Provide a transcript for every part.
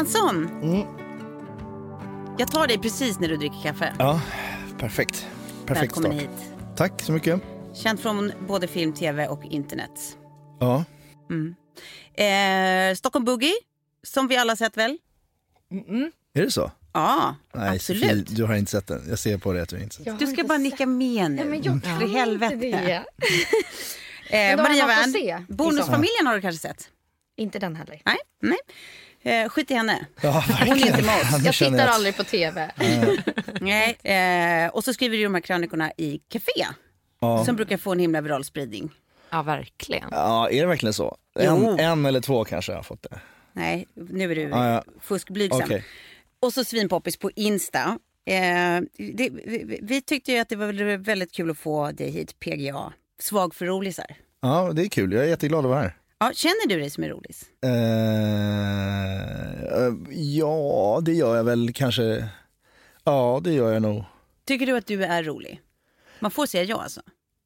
Johansson. Mm. Jag tar dig precis när du dricker kaffe. Ja, perfekt. Perfekt Välkommen start. hit. Tack så mycket. Känd från både film, tv och internet. Ja. Eh, Stockholm Boogie, som vi alla sett väl? Är det så? Ja, Nej, absolut. Sofie, du har inte sett den. Jag ser på dig att du inte sett den. Du ska bara nicka med nu. men jag För i helvete. Det. Eh, Maria Wern, Bonusfamiljen har du kanske sett? Inte den heller. Nej, nej. Eh, skit i henne. Ja, Hon är inte med oss. Jag tittar att- aldrig på tv. Nej. Eh, och så skriver du de här krönikorna i Café. Som brukar få en himla viral spridning. Ja, verkligen. Ja, är det verkligen så? En, en eller två kanske har fått det. Nej, nu är du Ja, ja. fuskblygsam. Okej. Och så svinpoppis på Insta. Eh, det, vi, vi tyckte ju att det var väl väldigt kul att få dig hit, PGA. Svag för rolisar. Ja, det är kul. Jag är jätteglad att vara här. Ja, känner du dig som en rolis? Eh, ja, det gör jag väl kanske. Ja, det gör jag nog. Tycker du att du är rolig? Man får säga ja alltså.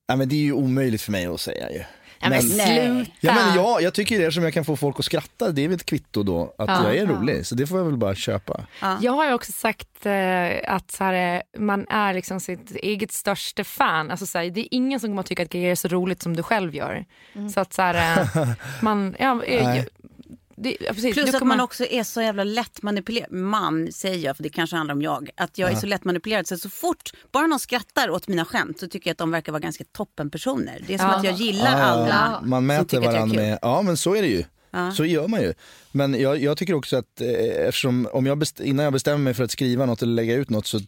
Ja, men det är ju omöjligt för mig att säga ju. Ja, men sluta. Ja, men ja, jag tycker det som jag kan få folk att skratta, det är väl ett kvitto då att Ja. jag är rolig. Så det får jag väl bara köpa. Jag har ju också sagt eh, att så här, eh, man är liksom sitt eget största fan. Alltså, så här, det är ingen som kommer att tycka att grejer är så roligt som du själv gör. Så att så här, eh, man, ja, eh. det, ja, precis. Plus att kommer- man också är så jävla lätt manipulerad. Man säger jag, för det kanske handlar om jag. Att jag är så lätt manipulerad så, så fort bara någon skrattar åt mina skämt så tycker jag att de verkar vara ganska toppenpersoner. Det är som Ja. att jag gillar Ja, alla Man som mäter tycker att jag är varandra kul. med, ja men så är det ju. Så gör man ju. Men jag, jag tycker också att eh, eftersom, om jag best, innan jag bestämmer mig för att skriva något eller lägga ut något så,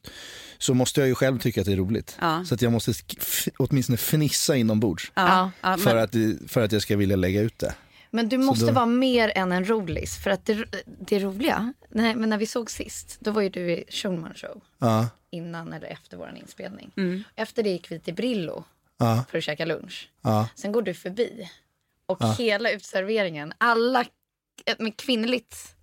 så måste jag ju själv tycka att det är roligt. Ja. Så att jag måste åtminstone fnissa inombords Ja, ja, för, men, att, för att jag ska vilja lägga ut det. Men du måste då- vara mer än en rolis. För att det, det roliga, nej, men när vi såg sist, då var ju du i Schulman show. Ja, Innan eller efter vår inspelning. Mm. Efter det gick vi till Brillo ja, för att käka lunch. ja. Sen går du förbi. Och hela utserveringen, alla eh, med kvinnligt.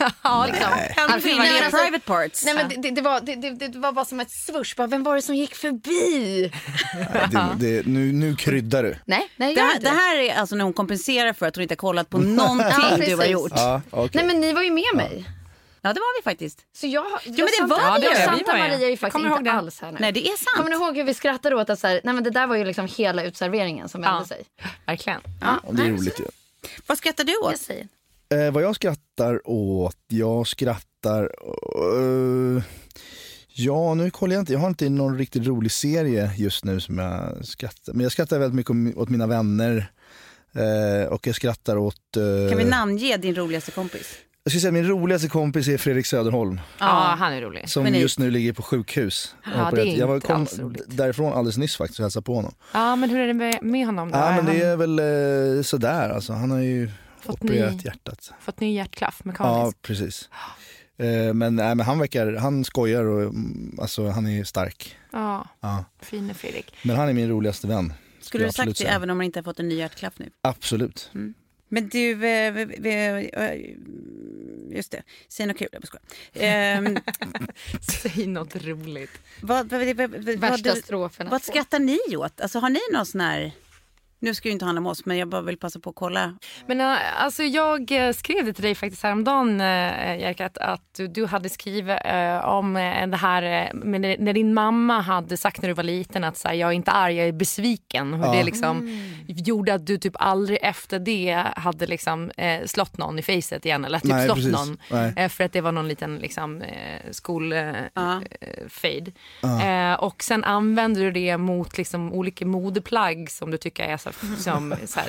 ja, liksom. Kvinnliga nej, men alltså- private parts. Nej, men det, det, det, var, det, det, det var bara som ett swoosh. Bara, vem var det som gick förbi? Det, det, nu, nu kryddar du. Nej, nej, det, jag här, inte. det här är alltså när hon kompenserar för att hon inte har kollat på någonting Ja, du har precis. gjort. Ja, okej. Nej, men ni var ju med mig. Ja, det var vi faktiskt. Så jag, ja, men det var det. Vi Santa var ju. Maria är ju Jag faktiskt kommer ihåg inte det. alls här nu. Nej, det är sant. Kommer ni ihåg hur vi skrattade åt att så här, nej men det där var ju liksom hela utserveringen som vände Ja. sig. Verkligen. Ja, Och det är nej, roligt ju. Vad skrattar du Jag åt? säger. Eh, vad jag skrattar åt? Jag skrattar... eh, ja, nu kollar jag inte. Jag har inte någon riktigt rolig serie just nu som jag skrattar. Men jag skrattar väldigt mycket åt mina vänner. Eh, och jag skrattar åt... eh, Kan vi namnge din roligaste kompis? Jag skulle säga min roligaste kompis är Fredrik Söderholm. Ja, han är rolig. Som Geni. just nu ligger på sjukhus. Ja, det är jag var, inte kom alls roligt. därifrån alldeles nyss faktiskt och hälsade på honom. Ja, men hur är det med, med honom då? Ja, men Har det han är väl eh, sådär alltså. Han har ju Fått opererat ny- hjärtat. fått ny hjärtklaff Ja, mekaniskt? precis. Eh, men, nej, men han verkar, han skojar och mm, alltså, han är stark. Ja, Ja. fine Fredrik. Men han är min roligaste vän. Skulle du sagt det säga. även om man inte har fått en ny hjärtklaff nu? Absolut. Men du, eh, eh, just det, säg något kul. Jag bara. Ehm, Säg något roligt. vad, vad, vad, vad, Värsta vad, strofen vad skrattar ni åt? Alltså, har ni någon sån här... Nu ska ju inte handla om oss, men jag bara vill passa på att kolla. Men äh, alltså jag eh, skrev det till dig faktiskt häromdagen, Jerka, att, att du, du hade skrivit om det här med när, din mamma hade sagt när du var liten att så här, jag är inte arg, jag är besviken. Hur det liksom gjorde att du typ aldrig efter det hade liksom äh, slått någon i facet igen eller typ Nej, slått precis. någon. Nej. För att det var någon liten liksom, skolfade. Ja. fade. Eh, och sen använder du det mot liksom, olika modeplagg som du tycker är så, som, så här,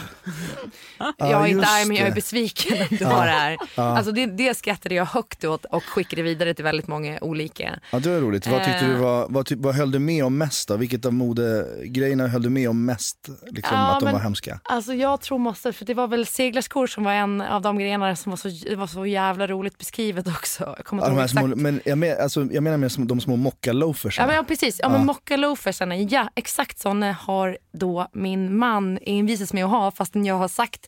jag är inte arg men jag är besviken om du har det här. Alltså det, det skrattade jag högt åt och skickade vidare till väldigt många olika. Ja, det var roligt. Vad tyckte Eh. du var, vad, typ, vad höll du med om mest då? Vilket av modegrejerna höll du med om mest? Liksom, Ja, att de men- var hemska? Alltså jag tror måste, för det var väl seglarskor som var en av de grejerna som var så, det var så jävla roligt beskrivet också. Jag kommer Ja, inte här små, men jag, men, alltså, jag menar med de små mocka-loafersarna. Ja men ja, precis, ja, men mocka loafersarna, ja exakt såna har då min man envisats med att ha fastän jag har sagt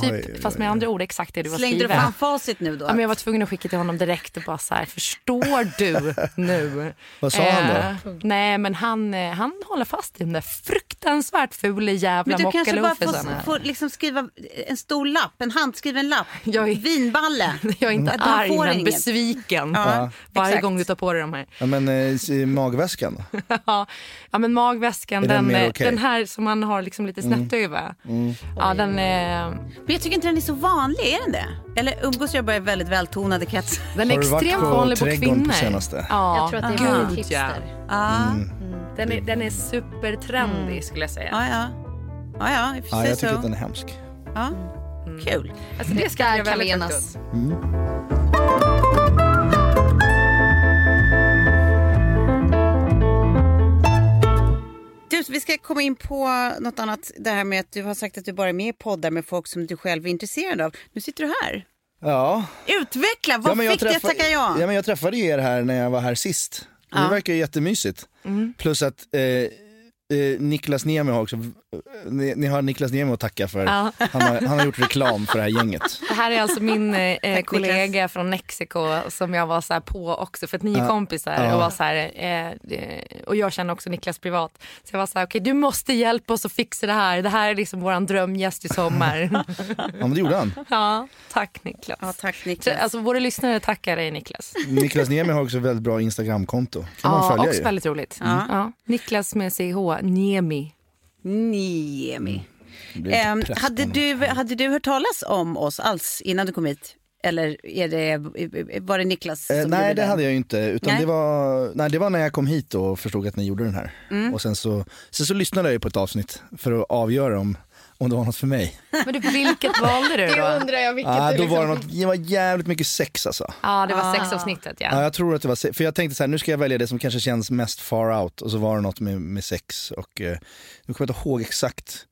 typ, Oj, oj, fast med andra ord exakt det du har Slängde du skrivit. fram facit nu då? Ja, men jag var tvungen att skicka till honom direkt och bara så här, förstår du nu? Vad sa han då? Eh, nej men han, eh, han håller fast i de där fruktansvärt fula jävla Men du kanske bara får, får liksom skriva en stor lapp, en handskriven lapp. Jag är- Vinballe. Jag är inte han arg får men inget. besviken Ja, varje exakt. gång du tar på dig de här. Ja, men eh, i magväskan ja, ja men magväskan, den den, eh, okej? den här som man har liksom lite snett över. Ja, den, eh, Men jag tycker inte den är så vanlig, är den det? Eller umgås jag bara i väldigt vältonade kretsar? den är extremt vanlig på kvinnor. på senaste? Ja, Jag tror att det är gud, hipster. Ja, Den är, den är supertrendig skulle jag säga. ja, ja. Ja, ja, för Ja, sig jag tycker så. att den är hemsk. Ja. Kul. Alltså, det ska jag väldigt högt. Du, vi ska komma in på något annat. Det här med att du har sagt att du bara är med i poddar med folk som du själv är intresserad av. Nu sitter du här. Ja. Utveckla, vad ja, fick dig att tacka ja? ja men jag träffade ju er här när jag var här sist. Och Det Ja. verkar ju jättemysigt. Mm. Plus att eh, eh, Niklas Niemi har också, ni, ni har Niklas Niemi att tacka för. Ja. Han, har, han har gjort reklam för det här gänget. Det här är alltså min eh, Tack, kollega från Mexiko som jag var så här på också för att ni är kompisar. Ja. Och, var så här, eh, eh, och jag känner också Niklas privat. Så jag var så här, okej du måste hjälpa oss att fixa det här. Det här är liksom våran drömgäst i sommar. Ja men det gjorde han. ja, tack Niklas. Ja, tack Så, Niklas. alltså våra lyssnare tackar dig Niklas. Niklas Niemi har också väldigt bra Instagramkonto. kan man Ja, följa också ju. väldigt roligt. Ja. Ja. Niklas med CH, Niemi. Niemi. Lite Ehm, hade, du, hade du hört talas om oss alls innan du kom hit? Eller är det, var det Niklas som Eh, nej det hade jag ju inte. Utan Nej. Det, var, nej, det var när jag kom hit och förstod att ni gjorde den här. Mm. Och sen så, sen så lyssnade jag ju på ett avsnitt för att avgöra om, om det var något för mig. Men du, vilket valde du Det då? undrar jag vilket Ah, då liksom var det, något, det var jävligt mycket sex alltså. Ja, det var sexavsnittet Ja, ja. jag tror att det var se- för jag tänkte så här, nu ska jag välja det som kanske känns mest far out och så var det något med, med sex och eh, nu kommer jag inte ihåg exakt.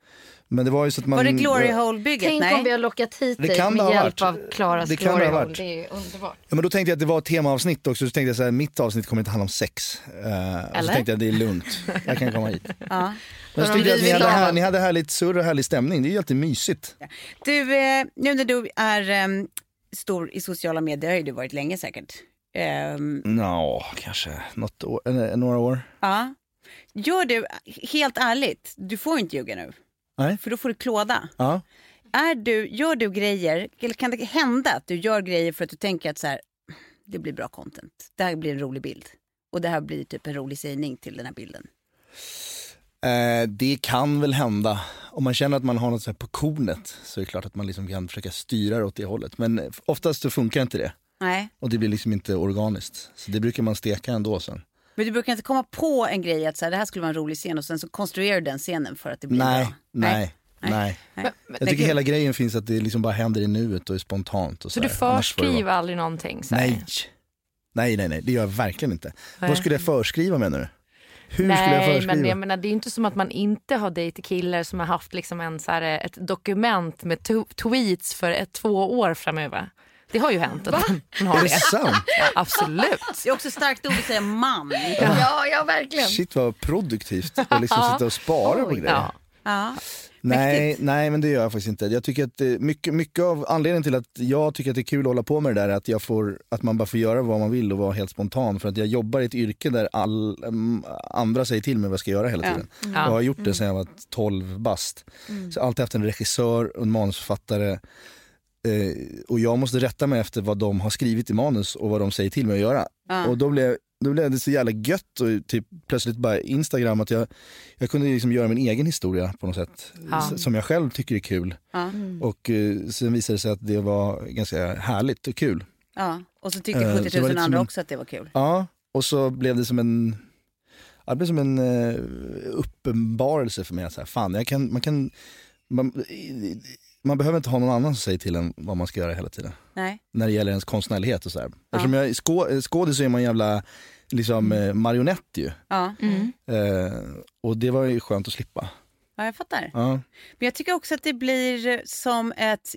Men det var ju så att man... Var det Glory Hole-bygget? Tänk Nej. om vi har lockat hit Det dig kan det med hjälp varit. av Klaras Det kan det Glory ha Hole. varit. Det är underbart. Ja, men då tänkte jag att det var ett temaavsnitt också, så tänkte jag så här, mitt avsnitt kommer inte handla om sex. Eh, och så Eller? tänkte jag det är lugnt, jag kan komma hit. Ja. Men så tyckte jag att ni hade, ha- här, ni hade härligt surr och härlig stämning, det är ju alltid mysigt. Du, eh, nu när du är em, stor i sociala medier, har ju du varit länge säkert. Ehm, Nå, kanske något år, eller, några år. ja. Gör du, helt ärligt, du får inte ljuga nu. Nej. För då får du klåda. Ja. Är du, gör du grejer, eller kan det hända att du gör grejer för att du tänker att så här, det blir bra content, det här blir en rolig bild. Och det här blir typ en rolig sägning till den här bilden. Eh, det kan väl hända. Om man känner att man har något så här på kornet så är det klart att man liksom kan försöka styra det åt det hållet. Men oftast så funkar inte det. Nej. Och det blir liksom inte organiskt. Så det brukar man steka ändå sen. Men du brukar inte komma på en grej att så här, det här skulle vara en rolig scen och sen så konstruerar du den scenen för att det blir Nej, bra? nej. Nej. Nej. Jag tycker hela grejen finns att det liksom bara händer i nuet och är spontant. Och Så så du det vara- förskriver aldrig någonting? Så här. Nej. nej, nej, nej, det gör jag verkligen inte. Nej. Vad skulle jag förskriva menar du? Hur skulle jag Nej, förskriva? men jag menar, det är ju inte som att man inte har dejtat killar som har haft liksom en, så här, ett dokument med tweets för ett, två år framöver. Det har ju hänt man har Är det. det sant? Ja, absolut. Det är också starkt ord att säga man. Ja, ja verkligen. Shit vad produktivt att liksom sitta och spara på grejer. Ja. Ja. Nej, Mäktigt. nej, men det gör jag faktiskt inte. Jag tycker att det, mycket, mycket av anledningen till att jag tycker att det är kul att hålla på med det där är att, jag får, att man bara får göra vad man vill och vara helt spontan. För att jag jobbar i ett yrke där all, mm, andra säger till mig vad jag ska göra hela tiden. Ja. Och jag har gjort det sedan jag var 12 bast. Så jag har alltid haft en regissör och en manusförfattare. Eh, och jag måste rätta mig efter vad de har skrivit i manus och vad de säger till mig att göra. Ja. Och då blev, då blev det så jävla gött och typ plötsligt bara Instagram att jag, jag kunde liksom göra min egen historia på något sätt. S- Som jag själv tycker är kul. Ja. Och eh, sen visade det sig att det var ganska härligt och kul. Ja. Och så tyckte Eh, 70 så det var 000 lite som andra också att det var kul. Ja, och så blev det som en det blev som en eh, uppenbarelse för mig. Att så här, fan, jag kan, man, kan, man, man behöver inte ha någon annan som säger till en vad man ska göra hela tiden. Nej. När det gäller ens konstnärlighet och så här. Eftersom jag är skå, skådis så är man en jävla liksom, eh, marionett ju. Ja. Eh, och det var ju skönt att slippa. ja, jag fattar. Ja. Men jag tycker också att det blir som ett...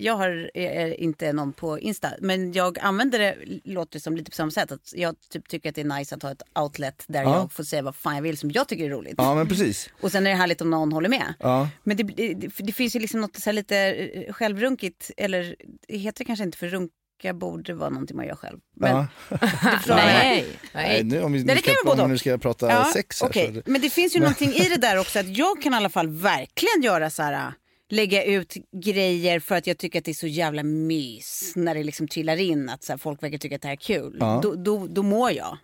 Jag har är inte någon på Insta, men jag använder det, låter som lite på samma sätt. Att jag typ tycker att det är nice att ha ett outlet där Ja. jag får säga vad fan jag vill som jag tycker är roligt. ja, men precis. Och sen är det härligt om någon håller med. Ja. Men det, det, det finns ju liksom något så här lite eh, självrunkigt, eller det heter det kanske inte för runka borde vara någonting man gör själv. Men, Ja. Nej. Nej, nu, om vi nu det ska, om vi nu ska prata Ja, sex här. okej. Så, Men det finns ju någonting i det där också att jag kan i alla fall verkligen göra så här lägga ut grejer för att jag tycker att det är så jävla mys när det liksom trillar in att så här, folk verkar tycka att det här är kul. Ja. Då, då, då mår jag.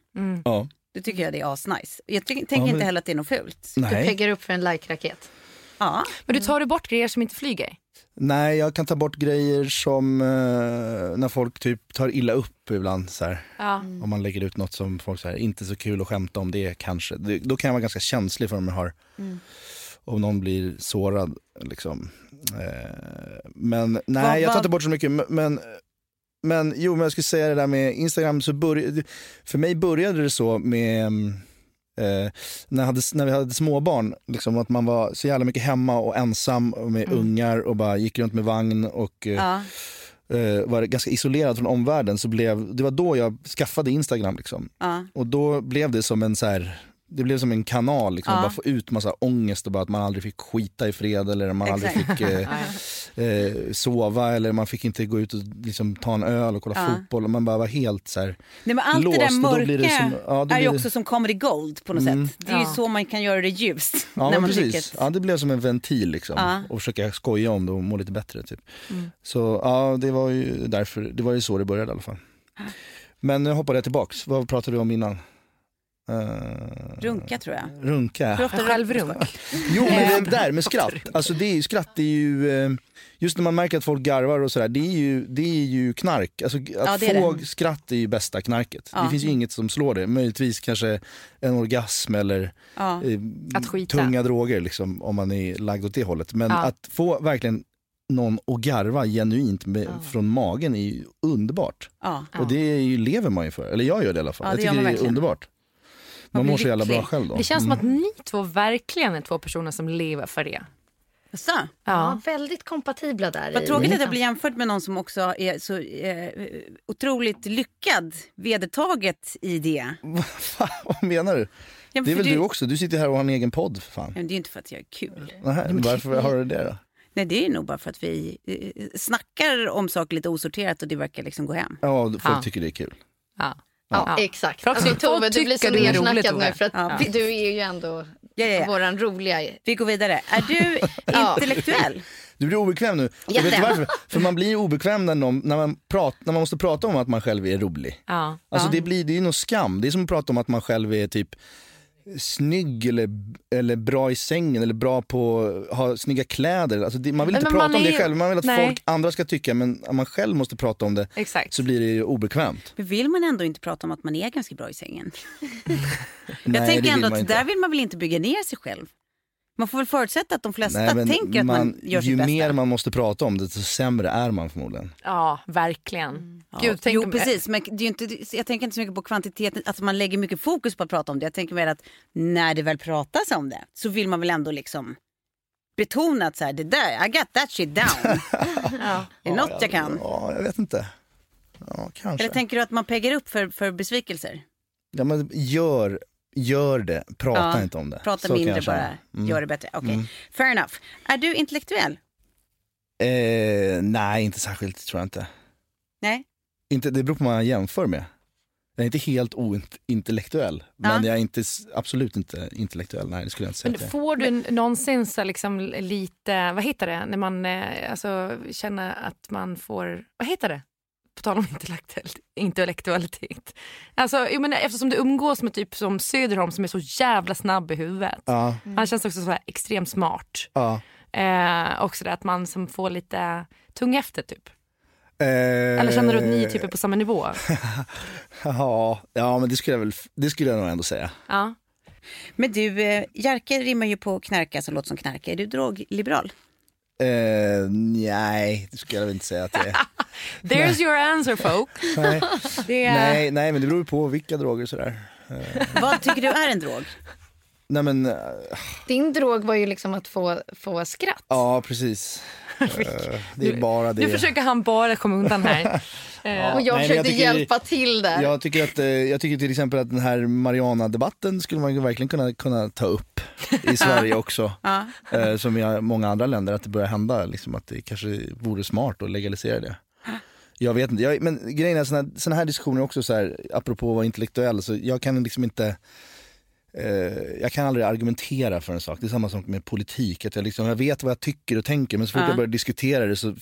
ja. Det tycker jag det är asnice. Jag tänker men- inte heller att det är något fult. Du Nej. peggar upp för en like-raket. Ja. Men du tar du bort grejer som inte flyger? Nej, jag kan ta bort grejer som eh, när folk typ tar illa upp ibland. Så här. Ja. Om man lägger ut något som folk säger inte så kul att skämta om det kanske. Det, då kan jag vara ganska känslig för om jag har, om någon blir sårad. Liksom. Eh, men nej, Vad- jag tar inte bort så mycket. men- Men, jo, men jag skulle säga det där med Instagram, så började, för mig började det så med mm, Eh, när, hade, när vi hade småbarn, liksom, att man var så jävla mycket hemma och ensam och med ungar och bara gick runt med vagn och eh, Ja. eh, var ganska isolerad från omvärlden. Så blev, det var då jag skaffade Instagram. Liksom. Ja. Och då blev det som en så här, det blev som en kanal, liksom, Ja. att bara få ut massa ångest och bara att man aldrig fick skita i fred eller man aldrig Exakt. fick eh, eh, sova eller man fick inte gå ut och liksom, ta en öl och kolla Ja. fotboll. Och man bara var helt så här, Nej, men allt Låst, det där mörka blir det som- ja, är ju blir det- också som comedy gold på något Mm. sätt. Det är ju så man kan göra det ljust. Ja, när man precis. Ja, det blev som en ventil liksom. Ja. Och försöka skoja om det och må lite bättre. Typ. Mm. Så ja, det var ju därför, det var ju så det började i alla fall. Men nu hoppade jag tillbaks. Vad pratade du om innan? Eh, Runka tror jag. runka. Hur ofta Självrunk. Jo men det där med skratt, alltså det är ju, skratt är ju, eh, just när man märker att folk garvar och sådär, det är ju, det är ju knark. Alltså att Ja, få det. skratt är ju bästa knarket. Ja. Det finns ju inget som slår det, möjligtvis kanske en orgasm eller Ja. eh, Att skita. tunga droger liksom, om man är lagd åt det hållet. Men Ja. att få verkligen någon att garva genuint med, från magen är ju underbart. Ja. Och det är ju, lever man ju för, eller jag gör det i alla fall. Ja, jag tycker det är verkligen. underbart. Man, mår så jävla bra själv då. Det känns som Mm. att ni två verkligen är två personer som lever för det. Så. Ja, Ja. väldigt kompatibla där. Vad tråkigt att jag blir jämförd med någon som också är så eh, otroligt lyckad, vedertaget i det. Vad menar du? Ja, Det är väl du också? Du sitter här och har en egen podd för fan. Men det är ju inte för att jag är kul. Nähä, varför har du det då? Nej, det är nog bara för att vi eh, snackar om saker lite osorterat och det verkar liksom gå hem. Ja, folk Ja. tycker det är kul. Ja. Ja, exakt. Alltså, Tove, du blir så nersnackad nu för att Ja. du är ju ändå Ja, ja, ja. våran roliga... Vi går vidare. Är du intellektuell? Du blir obekväm nu. Och vet du Jätte. varför? För man blir obekväm när, någon, när, man prat, när man måste prata om att man själv är rolig. Ja. Alltså det, blir, det är ju någon skam. Det är som att prata om att man själv är typ snygg eller, eller bra i sängen eller bra på ha snygga kläder. Alltså det, man vill Men inte man prata om det ju- själv, man vill att Nej. folk andra ska tycka men om man själv måste prata om det Exakt. så blir det ju obekvämt. Men vill man ändå inte prata om att man är ganska bra i sängen? Nej, jag tänker det ändå vill man att inte. där vill man väl inte bygga ner sig själv? Man får väl förutsätta att de flesta Nej, men tänker att man, gör ju sitt bästa. mer man måste prata om det, desto sämre är man förmodligen. Ja, verkligen. Gud, tänk jo, om- precis. Men det är ju inte, jag tänker inte så mycket på kvantiteten, att man lägger mycket fokus på att prata om det. Jag tänker mer att när det väl pratas om det så vill man väl ändå liksom betona att så här, det där, I got that shit down. Ja. Det är något jag kan. Ja, jag vet inte. Ja, kanske. Eller tänker du att man peggar upp för, för besvikelser? Ja, men gör, gör det, prata Ja, inte om det. Prata Så mindre bara, Mm. gör det bättre. Okej, Mm. fair enough. Är du intellektuell? Eh, nej, inte särskilt tror jag inte. Nej? inte. Det beror på vad man jämför med. Jag är inte helt ointellektuell, men Ja. jag är inte, absolut inte intellektuell. Nej, det skulle jag inte säga. Men får du någonsin så liksom lite, vad heter det, när man eh, alltså, känner att man får, vad heter det? På tal om intellektualitet. Alltså, jag menar, eftersom du umgås med typ som Söderholm som är så jävla snabb i huvudet. Ja, Han känns också så här extremt smart. ja. Eh, också det att man som får lite tung efter typ. Eh, Eller känner du att ni typ är på samma nivå? Ja, ja, men det skulle jag väl, det skulle jag nog ändå säga. Ja. Men du, eh, Jerker rimmar ju på knarka som låter som knarka. Är du drogliberal? Eh, nej, det skulle jag väl inte säga att jag är. There's your answer folk. nej, Det är, nej, nej, men det beror på vilka droger och sådär. Vad tycker du är en drog? Nej men, eh, Din drog var ju liksom att få, få skratt. ja precis. Eh, det är bara det. Nu försöker han bara komma undan här. Eh, Och jag nej, försökte jag tycker- hjälpa till där. Jag tycker, att, eh, jag tycker till exempel att den här Mariana-debatten skulle man verkligen kunna, kunna ta upp i Sverige också. Ja. Som i många andra länder, att det börjar hända. Liksom, att det kanske vore smart att legalisera det. Jag vet inte, jag, men grejen är såna, såna här diskussioner också så här, apropå att vara intellektuell, så jag kan liksom inte eh, jag kan aldrig argumentera för en sak. Det är samma sak med politik. Att jag, liksom, jag vet vad jag tycker och tänker men så fort Ja. jag börjar diskutera det så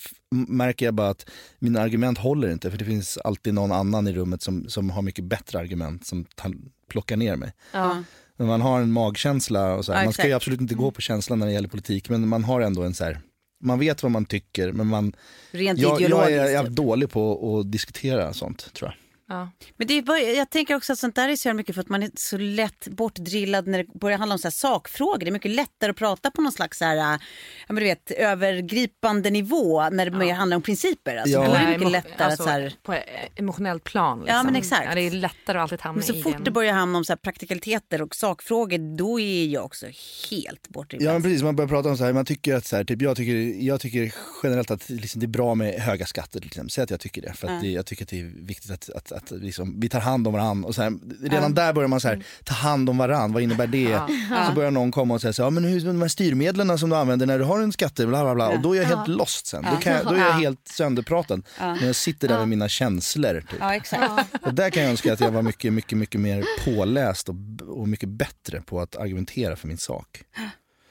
märker jag bara att mina argument håller inte. För det finns alltid någon annan i rummet som, som har mycket bättre argument som tar, plockar ner mig. ja. Men man har en magkänsla och så här. Man ska ju absolut inte gå på känslan när det gäller politik men man har ändå en så här, man vet vad man tycker men man, Rent jag, jag är, jag är typ. dålig på att diskutera sånt tror jag. Ja. Men det är jag tänker också att sånt där är så mycket för att man är så lätt bortdrillad när det börjar handla om så här sakfrågor. Det är mycket lättare att prata på någon slags så här, ja, men du vet, övergripande nivå när det mer handlar om principer. Alltså, Ja. Då är det mycket lättare alltså, att så här, På ett emotionellt plan. Liksom. Ja, men exakt. Ja, det är lättare att alltid hamna men så i fort den. det börjar handla om så här praktikaliteter och sakfrågor då är jag också helt bortdrillad. Ja men precis, man börjar prata om så här, man tycker att så här, typ, jag, tycker, jag tycker generellt att liksom, det är bra med höga skatter exempel. Säg att jag tycker det, för att det, jag tycker att det är viktigt att, att, att liksom, vi tar hand om varandra. Och så här, redan där börjar man så här, ta hand om varandra, vad innebär det? Så börjar någon komma och säga så här, ja, men hur de här styrmedlen som du använder när du har en skatte, bla bla bla. Och då är jag helt lost sen. Då, jag, då är jag helt sönderpratad. När jag sitter där med mina känslor. Typ. Ja, exakt. Och där kan jag önska att jag var mycket, mycket, mycket mer påläst och, och mycket bättre på att argumentera för min sak.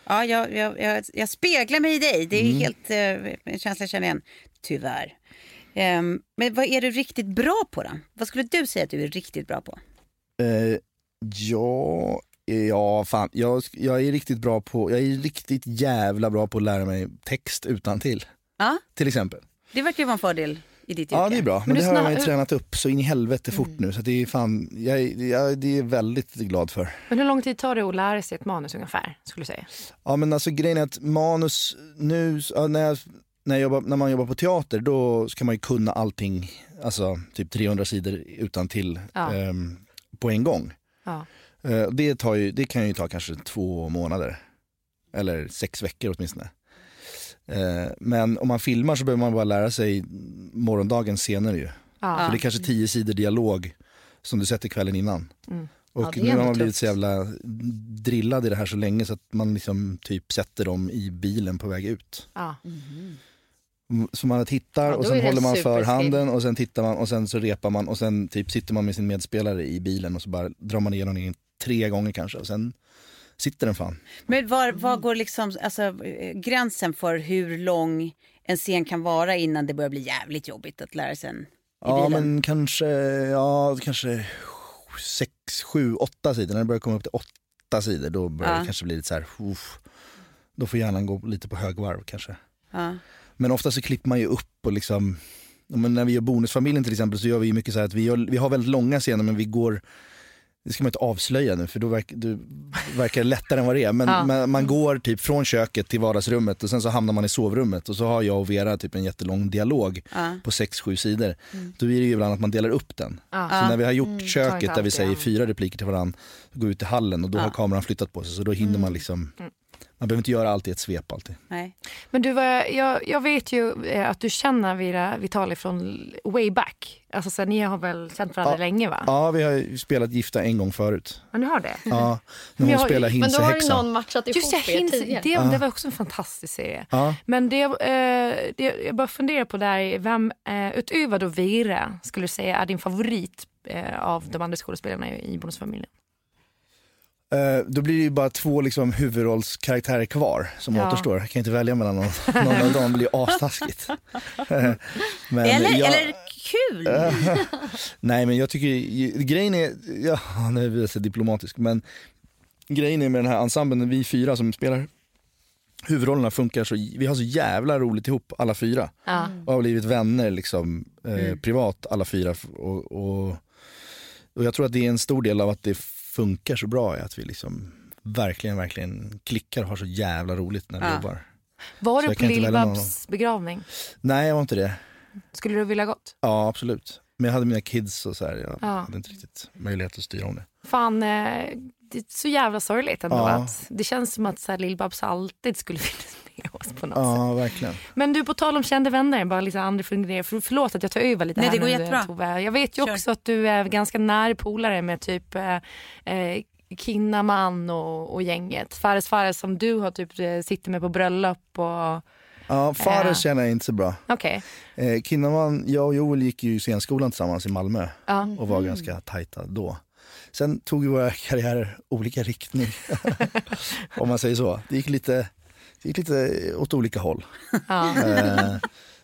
Ja, jag, jag, jag, jag speglar mig i dig. Det är Mm. helt eh, en känsla jag känner igen. Tyvärr. Ehm, men vad är du riktigt bra på då? Vad skulle du säga att du är riktigt bra på? Eh, ja, ja, fan. Jag, jag är riktigt bra på, jag är riktigt jävla bra på att lära mig text utan till. Ja, Till exempel. det verkar ju vara en fördel i ditt Ja yrke. det är bra, men, Men det du har jag ju tränat upp så in i helvete fort nu så det är fan, jag, jag, det är jag väldigt glad för. Men hur lång tid tar det att lära sig ett manus ungefär? Skulle du säga? Ja men alltså grejen är att manus nu, när, jag, när, jag jobbar, när man jobbar på teater då ska man ju kunna allting, alltså typ 300 sidor utan till Ja. ehm, på en gång. Ja. Eh, det, tar ju, det kan ju ta kanske två månader. Eller sex veckor åtminstone. Eh, men om man filmar så behöver man bara lära sig morgondagens scener ju. Ja. För det är kanske tio sidor dialog som du sätter kvällen innan. Mm. Och Ja, nu har man blivit så jävla drillad i det här så länge så att man liksom typ sätter dem i bilen på väg ut. Ja. Mm, Så man tittar Ja, och sen håller man för handen och sen tittar man och sen så repar man och sen typ sitter man med sin medspelare i bilen och så bara drar man igenom den tre gånger kanske och sen sitter den fan. Men var, var går liksom, alltså, eh, gränsen för hur lång en scen kan vara innan det börjar bli jävligt jobbigt att lära sig en i Ja bilen? men kanske, ja kanske sex, sju, åtta sidor. När det börjar komma upp till åtta sidor då börjar Ja. det kanske bli lite så här, uff. Då får hjärnan gå lite på högvarv kanske. Ja. Men ofta så klipper man ju upp och liksom, men när vi gör Bonusfamiljen till exempel så gör vi mycket så här att vi, gör, vi har väldigt långa scener men vi går det ska man inte avslöja nu för då verkar, du, verkar det lättare än vad det är. Men Ja. man, man går typ från köket till vardagsrummet och sen så hamnar man i sovrummet och så har jag och Vera typ en jättelång dialog Ja. på 6-7 sidor. Då är det ju ibland att man delar upp den. Ja. Så när vi har gjort inte köket där vi säger fyra repliker till varandra, går ut i hallen och då har kameran flyttat på sig så då hinner man liksom, man behöver inte göra allt i ett svep alltid. Nej. Men du, var- jag, jag vet ju eh, att du känner Vira Vitali från way back. Alltså, så ni har väl känt varandra Ja. länge va? Ja, vi har ju spelat Gifta en gång förut. Ja, ni har det? Ja, när hon har- spelar Men då har ju någon matchat ihop Just er det, det var också en fantastisk serie. Ja. Men det, eh, det jag bara funderar på där, vem eh, utöver då Vira skulle du säga är din favorit eh, av de andra skådespelarna i Bonusfamiljen? Eh, Då blir det ju bara två liksom, huvudrollskaraktärer kvar som Ja. återstår. Jag kan inte välja mellan någon, någon av dem, blir ju astaskigt. Men Eller, jag- eller kul! Nej men jag tycker, grejen är, ja nu är jag så diplomatisk, men grejen är med den här ensemblen, vi fyra som spelar huvudrollerna funkar så, vi har så jävla roligt ihop alla fyra. Ja. Och har blivit vänner liksom eh, Mm. privat alla fyra. Och, och, och jag tror att det är en stor del av att det funkar så bra, är att vi liksom verkligen, verkligen klickar och har så jävla roligt när vi Ja. jobbar. Var Så du på Lill-Babs begravning? Nej jag var inte det. Skulle du vilja gått? Ja absolut. Men jag hade mina kids och så här, jag Ja. hade inte riktigt möjlighet att styra om det. Fan, eh, det är så jävla sorgligt ändå. Ja. Att det känns som att Lill-Babs alltid skulle finnas oss på något sätt. Ja verkligen. Men du, på tal om kända vänner, bara lite andra funderingar. För, förlåt att jag tar över lite Nej, här det går nu, jättebra. Tove. Jag vet ju Kör. också att du är ganska nära polare med typ eh, eh, Kinnaman och, och gänget. Fares Fares som du har typ eh, sitter med på bröllop och... Ja, Fares Ja. känner jag inte så bra. Okej. Eh, Kinnaman, jag och Joel gick ju scenskolan tillsammans i Malmö Ja. och var ganska tajta då. Sen tog ju våra karriärer olika riktning. Om man säger så. Det gick lite, det gick lite åt olika håll. Ja. Eh,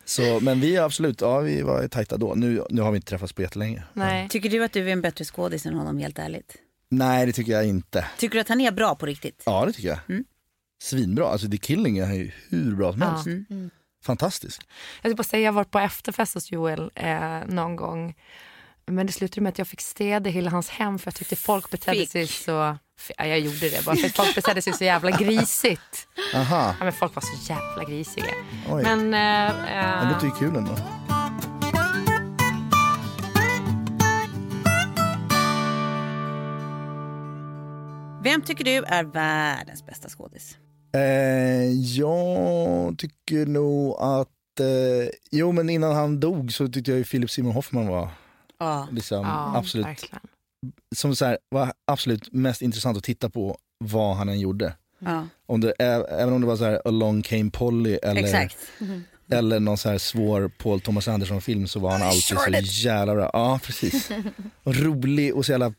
så, men vi är absolut, ja vi var tajta då. Nu, nu har vi inte träffats på jättelänge. Nej. Tycker du att du är en bättre skådis än honom helt ärligt? Nej det tycker jag inte. Tycker du att han är bra på riktigt? Ja det tycker jag. Mm. Svinbra, alltså The Killing är ju hur bra som Ja. helst. Mm. Fantastisk. Jag ska bara säga, jag har varit på efterfest hos Joel eh, någon gång. Men det slutade med att jag fick städa hela hans hem för jag tyckte folk betedde Fick. sig så... Ja, jag gjorde det bara för att folk betedde sig så jävla grisigt. Aha, Ja, men folk var så jävla grisiga. oj. Men... Eh, eh, Men det låter ju kul ändå. Vem tycker du är världens bästa skådis? Eh, jag tycker nog att, eh, jo men innan han dog så tyckte jag ju Philip Seymour Hoffman var Ja. liksom ja, absolut, verkligen. som så här, var absolut mest intressant att titta på vad han än gjorde. ja. Om det, även om det var så här Along came Polly eller, Exakt. eller någon så här svår Paul Thomas Anderson film så var han alltid så jävla bra. Ja precis. Och rolig och så jävla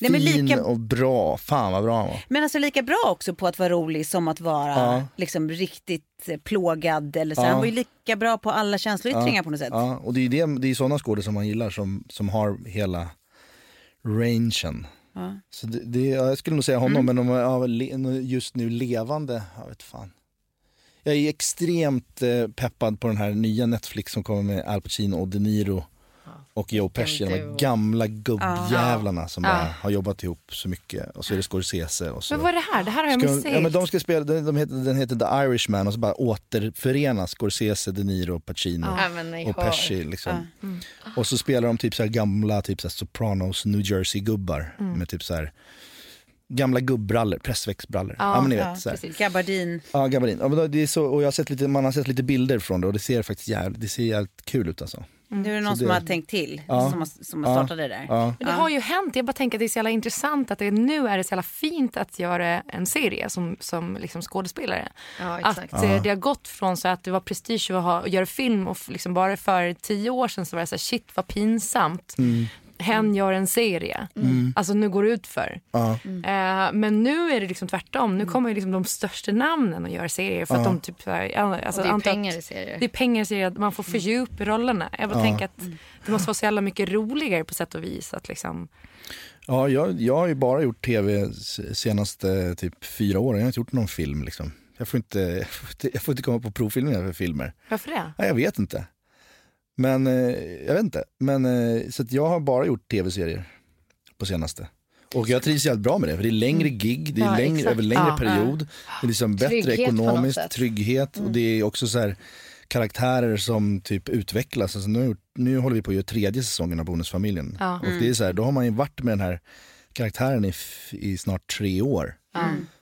Nej, men fin lika- och bra. Fan vad bra han var. Men alltså lika bra också på att vara rolig som att vara Ja. liksom riktigt eh, plågad. Eller så. Ja. Han var ju lika bra på alla känsloyttringar på något sätt. Ja, och det är, det, det är sådana skådespelare som man gillar som, som har hela rangen. Ja. Så det, det, ja, jag skulle nog säga honom, Mm. men om ja, just nu levande, jag vet fan. Jag är extremt eh, peppad på den här nya Netflix som kommer med Al Pacino och De Niro och Joe Pesci, de här gamla gubbjävlarna som Ja. bara har jobbat ihop så mycket. Och så är det Scorsese och så. Men vad är det här? Det här har jag missat. ja, men de ska spela, de, de heter, den heter The Irishman och så bara återförenas Scorsese, De Niro, Pacino Ja, ni och. Pesci. Liksom. Och så spelar de typ så gamla typ så Sopranos New Jersey-gubbar med typ så här gamla gubbrallor, pressväxtbrallor. Ja, men ni vet. så här. precis. Gabardin. Ja, gabardin. Ja, men det är så, och jag har sett lite, man har sett lite bilder från det och det ser faktiskt jävligt, det ser jävligt kul ut alltså. Nu är det någon Så som det- har tänkt till. Ja. Som, har, som har Ja. startat det där. Ja. Men det har ju hänt. Jag bara tänker att det är så jävla intressant att det nu är det så jävla fint att göra en serie som, som liksom skådespelare. Ja, att eh, det har gått från så att det var prestige att, ha, att göra film och liksom bara för tio år sedan så var det så här, shit vad pinsamt. Hen gör en serie. Alltså nu går det ut för. Ja. Eh, men nu är det liksom tvärtom. Nu kommer ju liksom de största namnen att göra serier. För att de typ, ja, alltså, Och det är pengar i serier. Det är pengar i serier, att man får fördjup i rollerna. Jag bara tänker att det måste vara så jävla mycket roligare på sätt och vis. Att liksom, Ja, jag, jag har ju bara gjort tv senaste typ fyra åren, jag har inte gjort någon film liksom. Jag får inte, jag får inte, jag får inte komma på provfilmningar för filmer. varför det? Nej, jag vet inte. Men, eh, jag vet inte. Men, eh, så jag har bara gjort tv-serier på senaste. Och jag trivs jävligt bra med det, för det är längre gig, det är Ja, längre, exakt. över längre Ja. period. Det är liksom bättre Trygghet ekonomiskt, trygghet och det är också så här karaktärer som typ utvecklas. Alltså nu, nu håller vi på att göra tredje säsongen av Bonusfamiljen. Ja. Och det är så här, då har man ju varit med den här karaktären i, i snart tre år.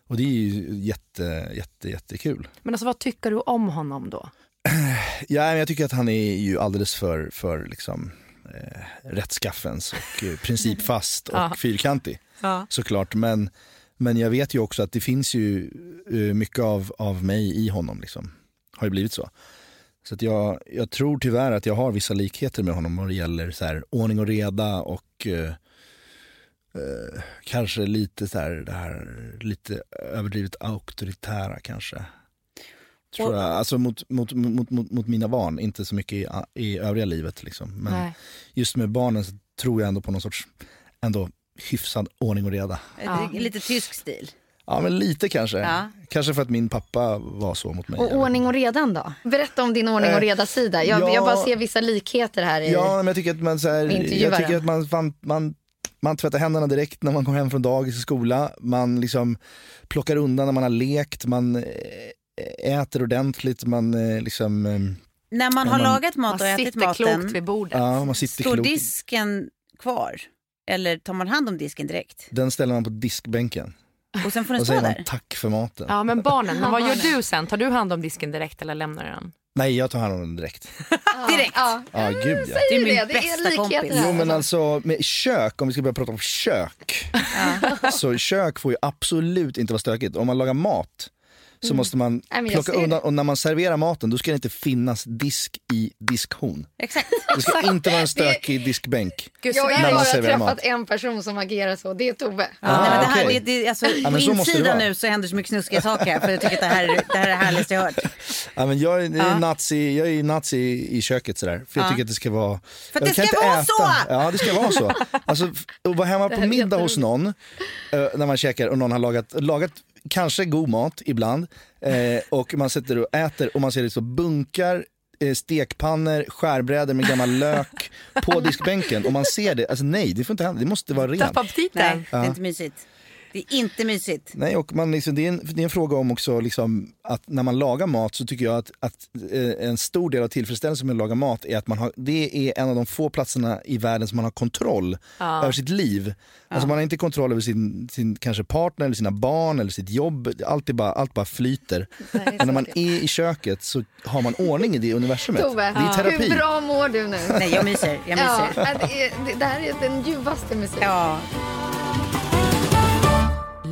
Och det är ju jätte, jätte, jättekul. Men alltså vad tycker du om honom då? Ja, men jag tycker att han är ju alldeles för, för liksom, eh, rättskaffens och eh, principfast och Ja. fyrkantig. Ja. Såklart, men, men jag vet ju också att det finns ju eh, mycket av, av mig i honom. Liksom. Har ju blivit så. Så att jag, jag tror tyvärr att jag har vissa likheter med honom vad det gäller så här, ordning och reda och eh, eh, kanske lite så här, det här lite överdrivet auktoritära kanske. Tror jag. Alltså mot, mot, mot, mot, mot mina barn, inte så mycket i, i övriga livet. Liksom. Men Nej. just med barnen så tror jag ändå på någon sorts ändå hyfsad ordning och reda. Ja. Lite tysk stil. Ja men lite kanske. Ja. Kanske för att min pappa var så mot mig. Och ordning och redan då? Berätta om din ordning och Eh, reda-sida. Jag, ja. jag bara ser vissa likheter här. I... Ja men jag tycker att man, så här, jag tycker att man, man, man, man tvättar händerna direkt när man kommer hem från dagis och skola. Man liksom plockar undan när man har lekt, man eh, äter ordentligt, man eh, liksom, eh, När man har man- lagat mat och Man ätit sitter klokt maten, vid bordet. ja man sitter står klokt. disken kvar? Eller tar man hand om disken direkt? Den ställer man på diskbänken Och sen får den och stå säger man där? tack för maten. Ja men barnen, men vad gör du sen? Tar du hand om disken direkt eller lämnar du den? Nej jag tar hand om den direkt. Direkt? Ja. Ja gud ja. Det är min det, det är bästa likheter kompis. Jo men alltså med kök, om vi ska börja prata om kök. Så kök får ju absolut inte vara stökigt. Om man lagar mat så måste man Nej, jag plocka det. undan och när man serverar maten då ska det inte finnas disk i diskhon. Exakt. Det ska inte vara en stökig diskbänk. Jag När har bara träffat mat. en person som agerar så. Det är Tove. Ja, nej, men det här, okej. det, det, alltså, på så måste det insidan vara. nu så händer så mycket snuskiga saker här, för jag tycker att det här, det här är det härligaste jag hört. Ja, men jag, är, jag Ja. nazi, jag är nazi i, i köket sådär. För jag Ja. tycker att det ska vara... För att jag det ska inte vara så! Ja det ska vara så. Alltså, att vara hemma på middag hos någon, eh, när man käkar och någon har lagat, lagat kanske god mat ibland eh, och man sitter och äter och man ser det så bunkar eh, stekpannor, skärbrädor med gammal lök på diskbänken och man ser det, alltså nej det får inte hända, det måste vara rent. Tappa aptiten. Nej, det är inte mysigt. Det är inte mysigt. Nej, och man liksom, det, är en, det är en fråga om också liksom, att när man lagar mat så tycker jag att, att eh, en stor del av tillfredsställelsen med att laga mat är att man har, det är en av de få platserna i världen som man har kontroll över sitt liv. Alltså man har inte kontroll över sin, sin kanske partner eller sina barn eller sitt jobb. Allt, är bara, allt bara flyter. Men när man är i köket så har man ordning i det universumet. Tove, det är terapi. hur bra mår du nu? Nej, jag myser. Jag Ja, myser. det, är, det, det här är den ljuvaste musiken. Ja.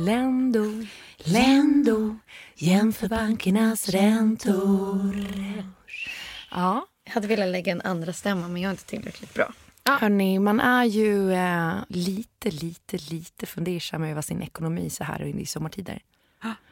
Lendo, Lendo, jämför bankernas räntor. Ja, Jag hade velat lägga en andra stämma men jag är inte tillräckligt bra. hörni, man är ju eh, lite, lite, lite fundersam över sin ekonomi så här i sommartider.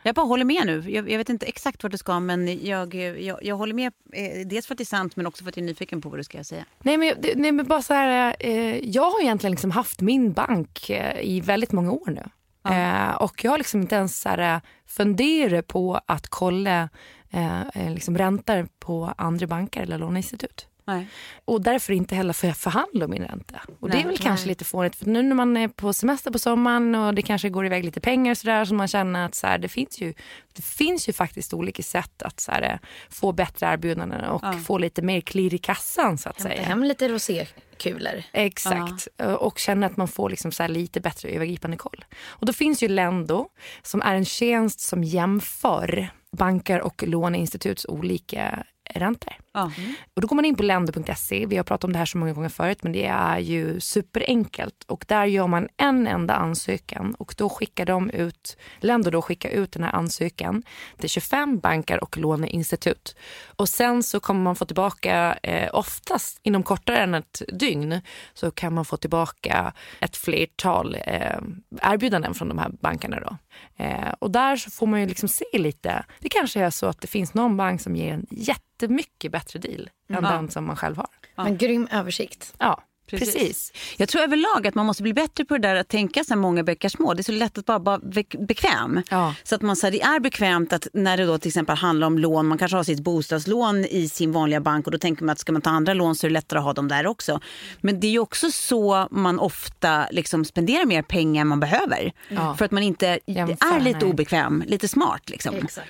Jag bara håller med nu. Jag, jag vet inte exakt vart du ska men jag, jag, jag håller med. Eh, dels för att det är sant men också för att jag är nyfiken på vad du ska säga. Nej men, nej, men bara så här, eh, jag har egentligen liksom haft min bank eh, i väldigt många år nu. Eh, och jag har liksom inte ens så här, eh, funderat på att kolla eh, eh, liksom räntor på andra banker eller låneinstitut. Nej. Och därför inte heller jag förhandla om min ränta. Och det Nej, är väl kanske lite fånigt för nu när man är på semester på sommaren och det kanske går iväg lite pengar och sådär så man känner att så här, det, finns ju, det finns ju faktiskt olika sätt att så här, få bättre erbjudanden och få lite mer klirr i kassan så att Hämta säga. hem lite rosékulor. Exakt. Eh, Och känna att man får liksom så här lite bättre övergripande koll. Och då finns ju Lendo som är en tjänst som jämför banker och låneinstituts olika räntor. Ja. Och då går man in på lendo.se. Vi har pratat om det här så många gånger förut men det är ju superenkelt. Och där gör man en enda ansökan och då skickar de ut, Lendo då skickar ut den här ansökan till 25 banker och låneinstitut. Och sen så kommer man få tillbaka, eh, oftast inom kortare än ett dygn, så kan man få tillbaka ett flertal eh, erbjudanden från de här bankerna då. Eh, och där så får man ju liksom se lite, det kanske är så att det finns någon bank som ger en jättemycket bättre deal än den som man själv har. En grym översikt. Ja. Precis. Jag tror överlag att man måste bli bättre på det där att tänka så här många bäckar små. Det är så lätt att bara vara bekväm. Ja. Så att man så här, det är bekvämt att när det då till exempel handlar om lån, man kanske har sitt bostadslån i sin vanliga bank och då tänker man att ska man ta andra lån så är det lättare att ha dem där också. Men det är ju också så man ofta liksom spenderar mer pengar än man behöver. Ja. För att man inte Jämför, är lite nej. obekväm, lite smart. Liksom. Exakt.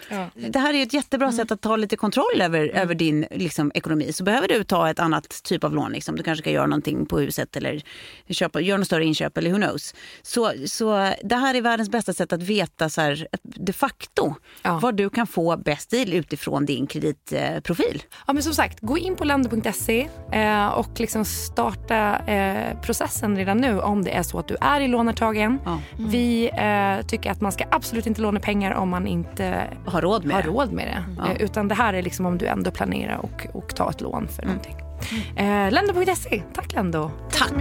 Det här är ett jättebra sätt att ta lite kontroll över, över din liksom, ekonomi. Så behöver du ta ett annat typ av lån. Liksom. Du kanske ska göra någonting på huset eller köpa, göra något större inköp eller who knows. Så, så det här är världens bästa sätt att veta så här, de facto Ja. vad du kan få bäst deal utifrån din kreditprofil. Ja, men som sagt, gå in på lendo.se eh, och liksom starta eh, processen redan nu om det är så att du är i lånartagen. Ja. Vi eh, tycker att man ska absolut inte låna pengar om man inte Har råd med har det. råd med det. Ja. Utan det här är liksom om du ändå planerar och, och tar ett lån för någonting. Eh, lendo.se. Tack Lendo. Tack.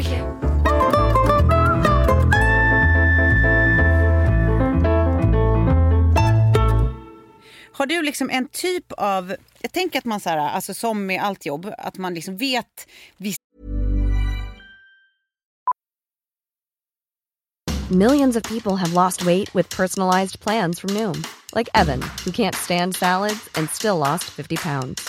Har du liksom en typ av, jag tänker att man så här, alltså som med allt jobb, att man liksom vet vissa Millions of people have lost weight with personalized plans from Noom, like Evan, who can't stand salads and still lost 50 pounds.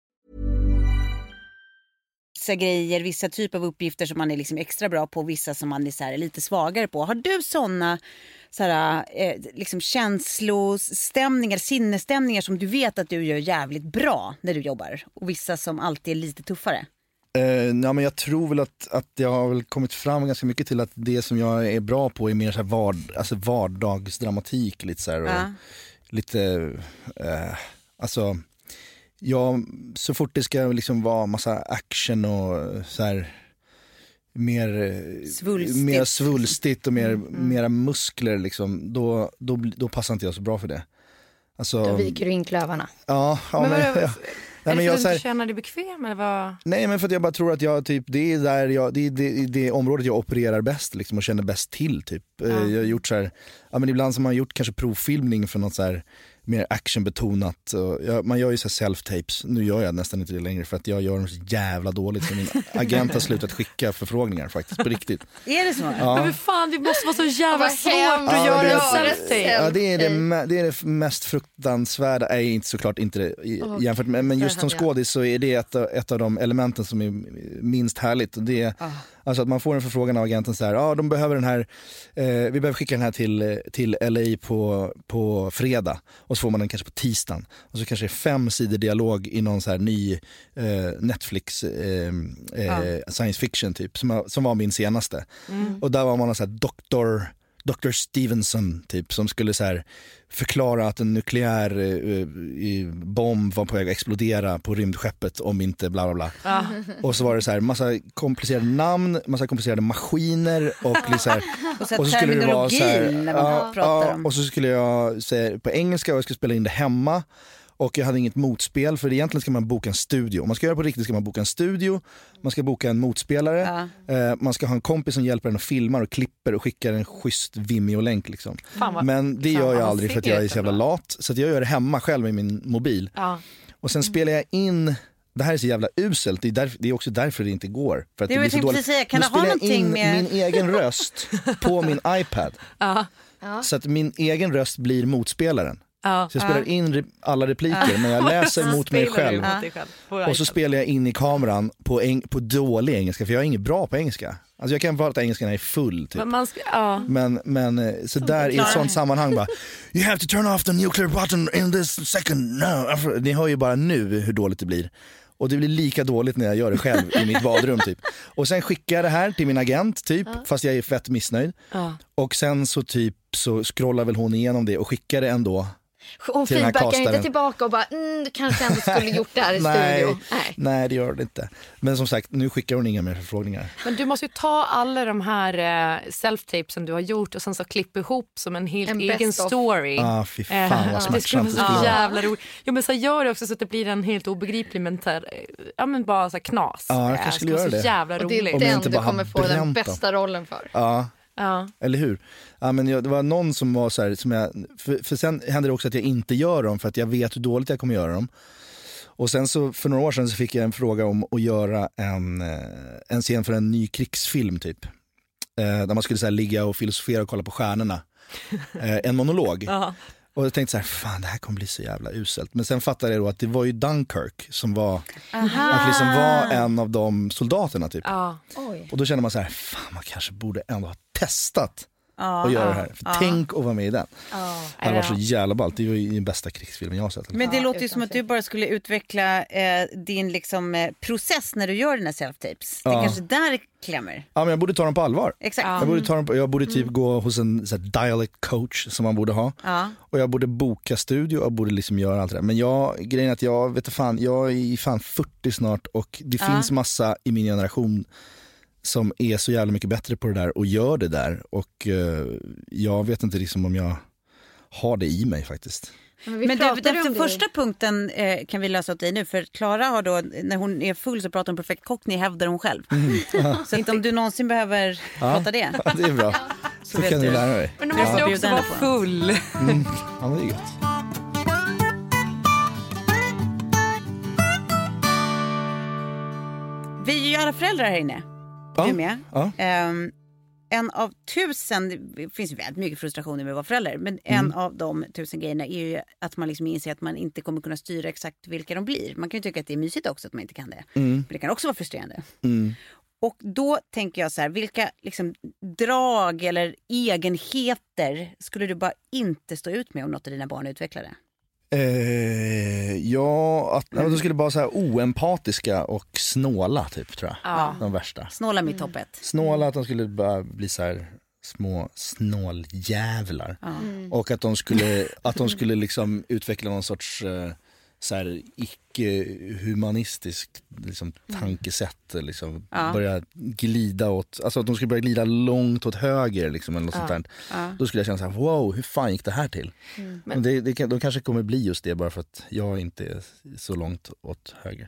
Vissa grejer, vissa typer av uppgifter som man är liksom extra bra på, vissa som man är lite svagare på. Har du såna så här, eh, liksom känslostämningar, sinnesstämningar som du vet att du gör jävligt bra när du jobbar och vissa som alltid är lite tuffare? Eh, ja, men jag tror väl att, att jag har väl kommit fram ganska mycket till att det som jag är bra på är mer så här vard, alltså vardagsdramatik. Lite så här, och Ja. lite, eh, alltså, ja, så fort det ska liksom vara massa action och så här mer Svulstigt. mer svulstigt och mer, mera muskler liksom, då, då, då passar inte jag så bra för det. Alltså, Då viker du in klövarna. ja, ja, Men men, ja. Är Nej, men det jag, du känner dig bekväm eller vad? Nej men för att jag bara tror att jag typ, det är där jag, det är det, det området jag opererar bäst liksom och känner bäst till typ. Eh, Jag har gjort så här, ja men ibland som man har gjort kanske provfilmning för något så här mer actionbetonat. Man gör ju så self-tapes, nu gör jag nästan inte det längre för att jag gör dem så jävla dåligt så min agent har slutat skicka förfrågningar faktiskt, på riktigt. Är det så? Men Ja. vad fan, det måste vara så jävla svårt att Ja, göra det en är- selfie. Ja det är det, det är det mest fruktansvärda, nej inte såklart inte det jämfört med, men just som skådis så är det ett, av- ett av de elementen som är minst härligt. Och Det är, Alltså att man får en förfrågan av agenten så här, ja de behöver den här, eh, vi behöver skicka den här till, till LA på, på fredag och så får man den kanske på tisdagen. Och så kanske det är fem sidor dialog i någon så här ny eh, Netflix eh, eh, science fiction typ, som, var- som var min senaste. Och där var man så här doktor Dr. Stevenson typ som skulle så här förklara att en nukleär eh, eh, bomb var på väg att explodera på rymdskeppet om inte bla bla bla. Och så var det så här massa komplicerade namn, massa komplicerade maskiner och så här, Och så skulle det vara så här, när man ja, pratar ja, om- och så skulle jag säga på engelska och jag skulle spela in det hemma. Och jag hade inget motspel för egentligen ska man boka en studio. Om man ska göra på riktigt ska man boka en studio, man ska boka en motspelare, eh, man ska ha en kompis som hjälper en och filmar och klipper och skickar en schysst Vimeo-länk. Liksom. Vad- Men det gör jag vad aldrig för att jag är så jävla lat. Så att jag gör det hemma själv i min mobil. Ja. Och sen spelar jag in det här är så jävla uselt, det är, därför, det är också därför det inte går. För att Det det blir så dåligt. säga, kan Nu spelar jag in med- min egen röst på min iPad. Så att min egen röst blir motspelaren. Ja. Så jag spelar in re- alla repliker men jag läser mot mig själv. mot Och så spelar jag in i kameran på, eng- på dålig engelska för jag är inget bra på engelska. Alltså jag kan prata engelska när jag är full typ. Men ska, ja. Men, men eh, så där i ett sånt sammanhang bara You have to turn off the nuclear button in this second now. Alltså, Ni hör ju bara nu hur dåligt det blir. Och det blir lika dåligt när jag gör det själv i mitt badrum typ. Och sen skickar jag det här till min agent typ, fast jag är fett missnöjd. Ja. Och sen så typ så scrollar väl hon igenom det och skickar det ändå. Hon Till feedbackar inte tillbaka och bara mm, du kanske ändå skulle gjort det här i Nej, studio. Nej. nej det gör det inte. Men som sagt, nu skickar hon inga mer förfrågningar. Men du måste ju ta alla de här eh, self-tapesen du har gjort och sen så klippa ihop som en helt En egen story. Ah, fy fan, vad Eh, det skulle smärtsamt vara det så skulle vara. jävla roligt. Jo, men så gör det också så att det blir en helt obegriplig men, så här, eh, ja, men bara så knas. Ja, jag kanske det skulle vara göra så det. jävla Och det är roligt. Den du kommer få den dem. bästa rollen för. Ja. Ja. Eller hur? Ja, men jag, det var någon som var så här, som jag, för, för sen händer det också att jag inte gör dem för att jag vet hur dåligt jag kommer göra dem. Och sen så för några år sedan så fick jag en fråga om att göra en, eh, en scen för en ny krigsfilm typ. Eh, där man skulle så här, ligga och filosofera och kolla på stjärnorna. Eh, en monolog. Och jag tänkte så här, fan det här kommer bli så jävla uselt. Men sen fattade jag då att det var ju Dunkirk som var, att liksom var en av de soldaterna typ. Ja. Oj. Och då känner man så här, fan man kanske borde ändå ha testat Ja, att göra det här. För Tänk att vara med i den. Det hade varit så jävla ballt. Det var ju den bästa krigsfilmen jag har sett. Men det Ja, låter ju som att du bara skulle utveckla eh, din liksom, eh, process när du gör dina self-tapes. Det är Ja. kanske där det klämmer. Ja, men jag borde ta dem på allvar. Exakt. Jag borde, ta dem på, jag borde typ gå hos en så här, dialect coach som man borde ha. Ja. Och jag borde boka studio och borde liksom göra allt det där. Men jag, grejen är att jag vet inte fan, jag är fan 40 snart och det finns massa i min generation som är så jävla mycket bättre på det där och gör det där. Och eh, jag vet inte liksom om jag har det i mig faktiskt. Men, Men du, den första punkten eh, kan vi lösa åt dig nu. För Klara har då, när hon är full så pratar hon perfekt cockney, hävdar hon själv. så att om du någonsin behöver prata det. Ja, det är bra. Så vet kan du lära dig. Men du Ja. måste ju också vara full. Ja, det är gött. Vi är ju alla föräldrar här inne. Ja. Är med. Ja. Ehm, en av tusen, det finns väldigt mycket frustrationer med att vara förälder, men Mm. en av de tusen grejerna är ju att man liksom inser att man inte kommer kunna styra exakt vilka de blir. Man kan ju tycka att det är mysigt också att man inte kan det. Men det kan också vara frustrerande. Mm. Och då tänker jag så här, vilka liksom drag eller egenheter skulle du bara inte stå ut med om något av dina barn utvecklade? Eh, ja, att, nej, men de skulle bara så här oempatiska och snåla typ tror jag. Ja. De värsta. Snåla mitt toppet. Snåla, att de skulle bara bli så här små snåljävlar. Och att de skulle, att de skulle liksom utveckla någon sorts eh, så här icke-humanistiskt liksom, tankesätt. Liksom, Ja. Börja glida åt, alltså att de skulle börja glida långt åt höger eller något sånt där. Då skulle jag känna så här, wow, hur fan gick det här till? Men det, det, de kanske kommer bli just det bara för att jag inte är så långt åt höger.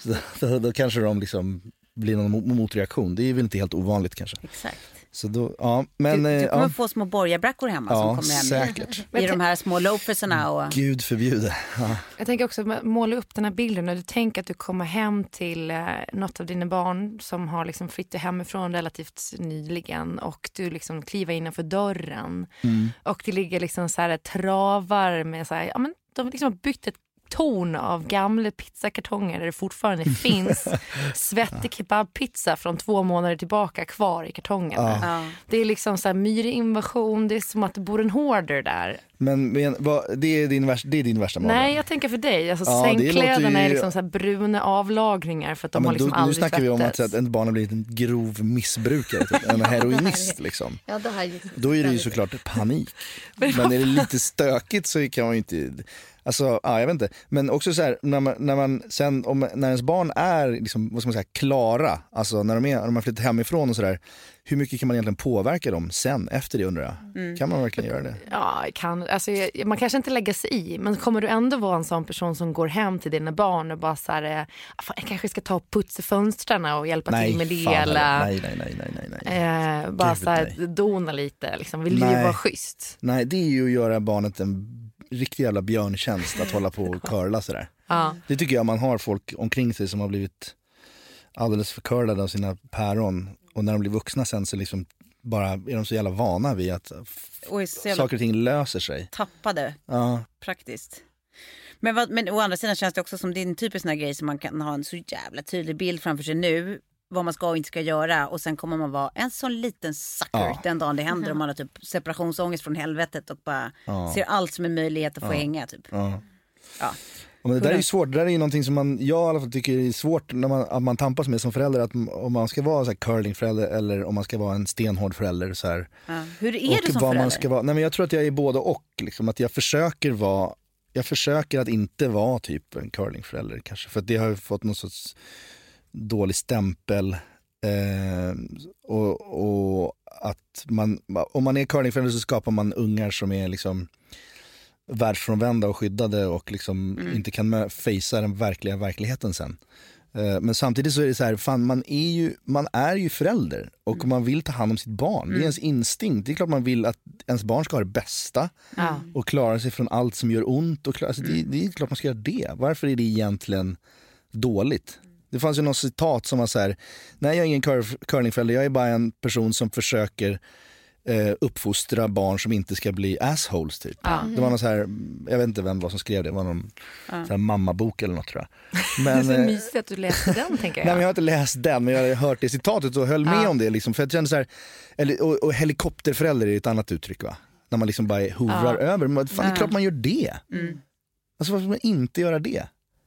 Så då, då kanske de liksom blir någon mo- motreaktion. Det är väl inte helt ovanligt kanske. Exakt. Så då, ja, men du, du eh, kommer ja, få små borgarbrackor hemma Ja, som kommer hem säkert. i de här små loafersarna. Och... gud förbjude. Ja. Jag tänker också måla upp den här bilden och du tänker att du kommer hem till eh, något av dina barn som har liksom flyttat hemifrån relativt nyligen och du liksom kliver innanför dörren och det ligger liksom så här travar med så här, ja men de liksom har byggt ett torn av gamla pizzakartonger där det fortfarande finns svettig kebabpizza från två månader tillbaka kvar i kartongerna. Ja. Det är liksom så här myrinvasion, det är som att det bor en hoarder där. Men, men vad, det, är din värsta, det är din värsta mardröm? Nej, jag tänker för dig. Alltså, Ja, sängkläderna ju- är liksom så här bruna avlagringar för att de Ja, men har liksom då, nu aldrig snackar vi om att, att ett barn har blivit en grov missbrukare, typ. en heroinist liksom. Ja, det här gick Då är det ju såklart panik. Men är det lite stökigt så kan man ju inte... Alltså, ja, jag vet inte. Men också så här, när man, när man sen, om, när ens barn är, liksom, vad ska man säga, klara, alltså när de, är, när de har flyttat hemifrån och sådär, hur mycket kan man egentligen påverka dem sen efter det undrar jag? Mm. Kan man verkligen göra det? Ja, kan, alltså, man kanske inte lägger sig i, men kommer du ändå vara en sån person som går hem till dina barn och bara så här, eh, fan, jag kanske ska ta och putsa fönstren och hjälpa till med det eller nej, nej, nej, nej, nej, nej. eh, bara Gud, så här, nej. dona lite, liksom. vill ju Nej. vara schysst. Nej, det är ju att göra barnet en riktig jävla björntjänst att hålla på och curla sådär. Ja. Det tycker jag man har folk omkring sig som har blivit alldeles för curlade av sina päron och när de blir vuxna sen så liksom bara är de så jävla vana vid att Och saker och ting löser sig. tappade Ja, praktiskt. Men, vad, men å andra sidan känns det också som en typisk sån grej som man kan ha en så jävla tydlig bild framför sig nu. Vad man ska och inte ska göra och sen kommer man vara en sån liten sucker Ja. den dagen det händer och man har typ separationsångest från helvetet och bara Ja. ser allt som en möjlighet att få Ja. hänga typ. ja. Ja. Men det där är ju svårt, det där är ju någonting som man, jag i alla fall tycker är svårt när man, att man tampas med som förälder, att om man ska vara så här curlingförälder eller om man ska vara en stenhård förälder. Så här. Ja. Hur är och du som vad förälder? man ska vara. Nej, men jag tror att jag är både och. Liksom, att jag försöker vara jag försöker att inte vara typ en curlingförälder kanske. För att det har ju fått någon sorts dålig stämpel. Eh, och, och att man, om man är curlingförälder så skapar man ungar som är liksom världsfrånvända och skyddade och liksom Mm. inte kan facea den verkliga verkligheten sen. Eh, Men samtidigt så är det så här, fan man är ju, man är ju förälder och Mm. man vill ta hand om sitt barn. Det är ens instinkt. Det är klart man vill att ens barn ska ha det bästa och klara sig från allt som gör ont. Och klara, alltså det, det är klart man ska göra det. Varför är det egentligen dåligt? Det fanns ju något citat som var så här, nej jag är ingen cur- curlingförälder, jag är bara en person som försöker eh, uppfostra barn som inte ska bli assholes typ. Ja. Det var någon så här, jag vet inte vem det var som skrev det, det var någon Ja. så här mammabok eller något tror jag. det är Men, så eh, mysigt att du läste den tänker jag. Nej, men jag har inte läst den, men jag har hört det citatet och höll med Ja. om det. Liksom, för jag kände så här, eller, och, och helikopterförälder är ett annat uttryck va? När man liksom bara hovrar över. Men, fan, det är klart man gör det. Mm. Alltså varför ska man inte göra det?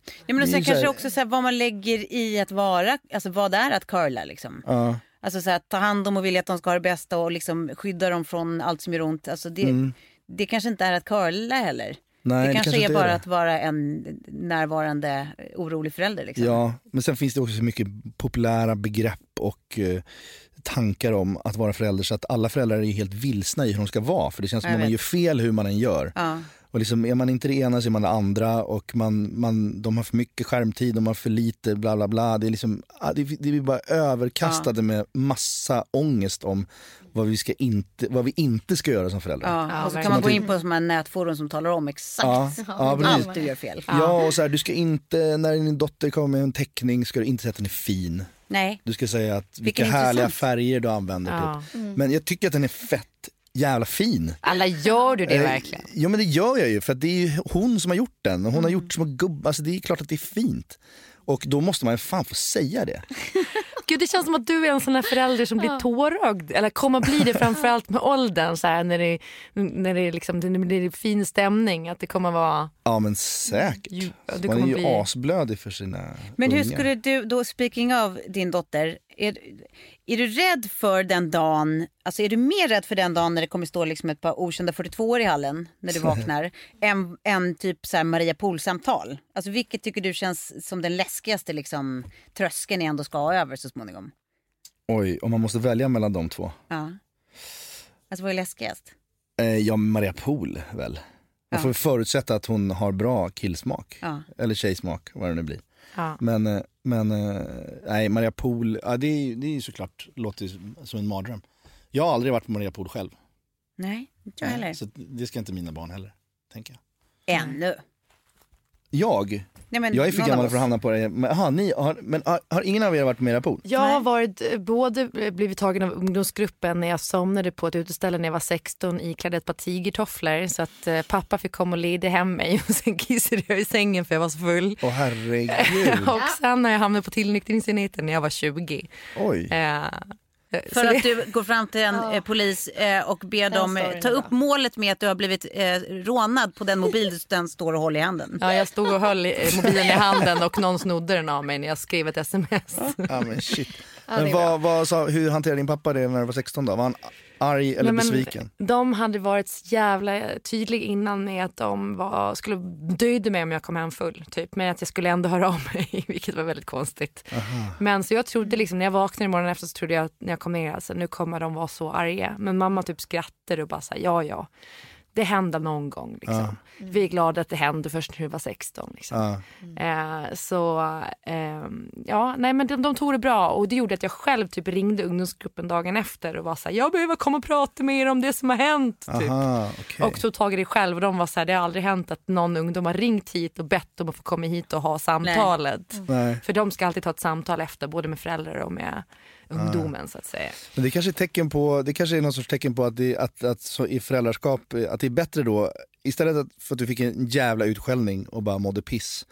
Ja, men och Det är sen kanske här- också så här, vad man lägger i att vara, alltså vad det är att curla liksom. Ja. Alltså så här, ta hand om och vilja att de ska ha det bästa och liksom skydda dem från allt som gör ont. Alltså det, Mm. det kanske inte är att curla heller. Nej, det kanske är inte bara det. att vara en närvarande orolig förälder. Liksom. Ja, men sen finns det också så mycket populära begrepp och eh, tankar om att vara förälder så att alla föräldrar är helt vilsna i hur de ska vara. För det känns som att man gör fel hur man än gör. Ja. Och liksom, är man inte det ena så är man det andra och man, man, de har för mycket skärmtid, de har för lite bla bla bla. Det är, liksom, ah, det, det är bara överkastade med massa ångest om vad vi, ska inte, vad vi inte ska göra som föräldrar. Ja, och så kan verkligen. man gå in på sådana här nätforum som talar om exakt Ja, ja, allt du gör fel. Ja, och så här, du ska inte, när din dotter kommer med en teckning ska du inte säga att den är fin. Nej. Du ska säga att vilka Vilken härliga intressant. färger du använder. Ja. Typ. Men jag tycker att den är fett jävla fin. Alla gör du det Eh, verkligen? Ja men det gör jag ju för att det är ju hon som har gjort den och hon har gjort små gubbar, alltså det är klart att det är fint. Och då måste man ju fan få säga det. Gud, det känns som att du är en sån här förälder som blir tårögd. Eller kommer bli det framförallt med åldern. Så här, när det, när det, liksom, det blir fin stämning. Att det kommer vara... Ja men säkert. Ju- det man är ju bli- asblödig för sina Men hur skulle du då, speaking of din dotter, är, är du rädd för den dagen, alltså är du mer rädd för den dagen när det kommer stå liksom ett par okända 42 år i hallen när du vaknar, än, än typ så Maria Pool-samtal? Alltså vilket tycker du känns som den läskigaste liksom, tröskeln ni ändå ska ha över så småningom? Oj, om man måste välja mellan de två. Ja. Alltså vad är läskigast? Eh, ja, Maria Pool väl. Man Ja. får förutsätta att hon har bra killsmak. Ja. Eller tjejsmak, vad det nu blir. Ja. Men, eh, men eh, nej, Maria Pool, ja, det, är, det är såklart, låter som en mardröm. Jag har aldrig varit på Maria Pool själv. Nej, inte jag heller. Så det ska inte mina barn heller, tänker jag. Ännu. Jag? Nej, men jag är för gammal för att hamna på det. Men, aha, ni har, men har, har ingen av er varit på Maria Pool? Jag har varit, eh, både blivit tagen av ungdomsgruppen när jag somnade på ett uteställe när jag var 16 iklädd ett par tigertofflor så att eh, pappa fick komma och leda hem mig och sen kissade jag i sängen för jag var så full. Åh herregud. och sen har jag hamnat på tillnyktringsenheten när jag var 20. Oj. Eh, För att du går fram till en eh, polis eh, och ber Den dem eh, ta upp målet med att du har blivit eh, rånad på den mobil den står och håller i handen. Ja, jag stod och höll mobilen i handen och någon snodde den av mig när jag skrev ett sms. Ja men shit. Ja, men vad, vad sa, hur hanterade din pappa det när du var 16 då? Var han Arg eller Nej, besviken? De hade varit så jävla tydliga innan med att de var, skulle döda mig om jag kom hem full. Typ. Men att jag skulle ändå höra av mig, vilket var väldigt konstigt. Men så jag trodde liksom, när jag vaknade morgonen efter så trodde jag att när jag kom ner, alltså, nu kommer de vara så arga. Men mamma typ skrattade och bara sa ja ja. Det händer någon gång. Liksom. Vi är glada att det hände först när du var 16. Liksom. Ja. Eh, så eh, ja, nej men de, de tog det bra och det gjorde att jag själv typ ringde ungdomsgruppen dagen efter och var så här, jag behöver komma och prata med er om det som har hänt. Typ. Aha, okej. Och tog tag i det själv och de var så här, det har aldrig hänt att någon ungdom har ringt hit och bett om att få komma hit och ha samtalet. Nej. För de ska alltid ta ett samtal efter, både med föräldrar och med ungdomen så att säga. Men det kanske är tecken på, det kanske är någon sorts tecken på att, det, att, att så i föräldraskap, eh, att det är bättre då, istället för att du fick en jävla utskällning och bara mådde piss,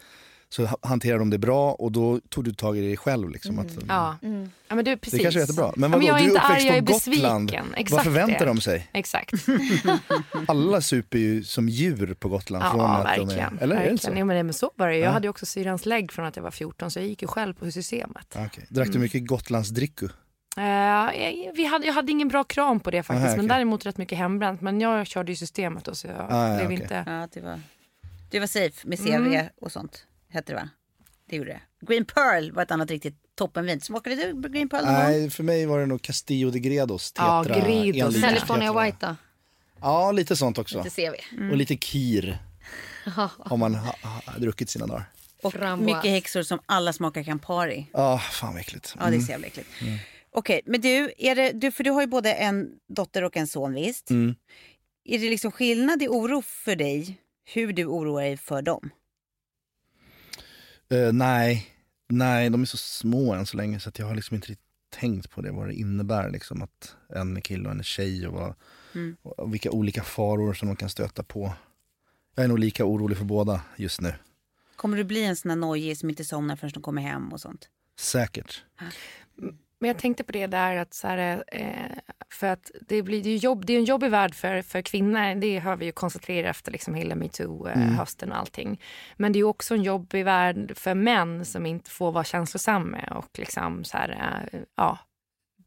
så ha- hanterade de det bra och då tog du tag i det själv. Liksom, att, Ja. ja men du, precis. Det kanske är jättebra. Men Ja, vadå, jag är du är inte arg, jag är Gotland. besviken. Vad Exakt förväntar det. de sig? Exakt. Alla super ju som djur på Gotland. från Ja, att verkligen. De är, eller är det verkligen. så? Jo, men, det- men så var det. Jag Ja. hade ju också syrans lägg från att jag var 14 så jag gick ju själv på systemet. Ah, okej. Drack du mycket Gotlandsdricku? Jag, vi hade, jag hade ingen bra kram på det faktiskt, Aha, men däremot rätt mycket hembränt. Men jag körde ju systemet då så jag Ah, ja, blev okej. inte... Ja, det var, det var safe med CV Mm. och sånt. Hette det va? Det gjorde det. Green Pearl var ett annat riktigt toppenvin. Smakade du Green Pearl någon? Nej, för mig var det nog Castillo de Gredos. Ja, Tetra, Gredos. en liter California. White då? Ja, lite sånt också. Det ser vi. Och lite kir. Har man ha, ha, druckit sina dagar. Och Framboas. mycket häxor som alla smakar Campari. Ja, fan vad äckligt. Ja, det är så jävla äckligt. Okej, men du, är det, du, för du har ju både en dotter och en son visst? Mm. Är det liksom skillnad i oro för dig hur du oroar dig för dem? Eh, nej, nej, de är så små än så länge så jag har liksom inte riktigt tänkt på det, vad det innebär liksom att en är kille och en är tjej och, vad, Mm. och vilka olika faror som de kan stöta på. Jag är nog lika orolig för båda just nu. Kommer du bli en sån här nojig som inte somnar förrän de kommer hem och sånt? Säkert. Men jag tänkte på det där att så här, eh, för att det blir det är ju jobb, det är en jobbig värld för, för kvinnor. Det har vi ju konstaterat efter liksom hela metoo-hösten och allting. Men det är också en jobbig värld för män som inte får vara känslosamma och liksom så här, eh, ja.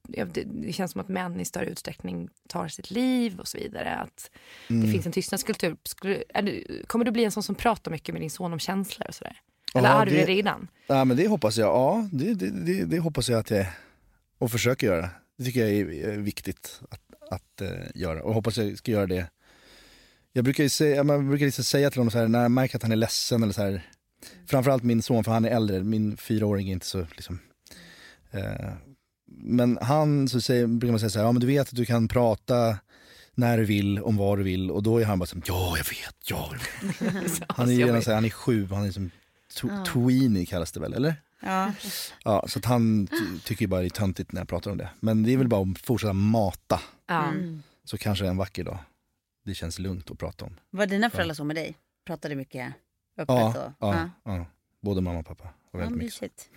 Det, känns som att män i större utsträckning tar sitt liv och så vidare. Att det finns en tystnadskultur. Skulle, du, kommer du bli en sån som pratar mycket med din son om känslor och sådär? Eller Ja, är du det- redan? Ja, men det hoppas jag. Ja, det, det, det, det hoppas jag att jag är. Och försöker göra. Det tycker jag är, viktigt att, att eh, göra. Och hoppas jag ska göra det. Jag brukar ju säga, man brukar liksom säga till honom så här, när jag märker att han är ledsen eller så här. Framförallt min son, för han är äldre. Min fyraåring är inte så liksom. Eh, men han så säger, brukar man säga så här, ja men du vet att du kan prata när du vill, om vad du vill. Och då är han bara som, ja jag vet, ja jag vet. Han är ju redan så här, han är sju, han är som to- tweenie kallas det väl, eller? Ja. Ja, så att han ty- tycker ju bara det är töntigt när jag pratar om det. Men det är väl bara att fortsätta mata, Ja. så kanske en vacker dag det känns lugnt att prata om. Var dina föräldrar så med dig? Pratade mycket öppet? Ja, och, ja, ja. både mamma och pappa. Och Ja, väldigt mycket.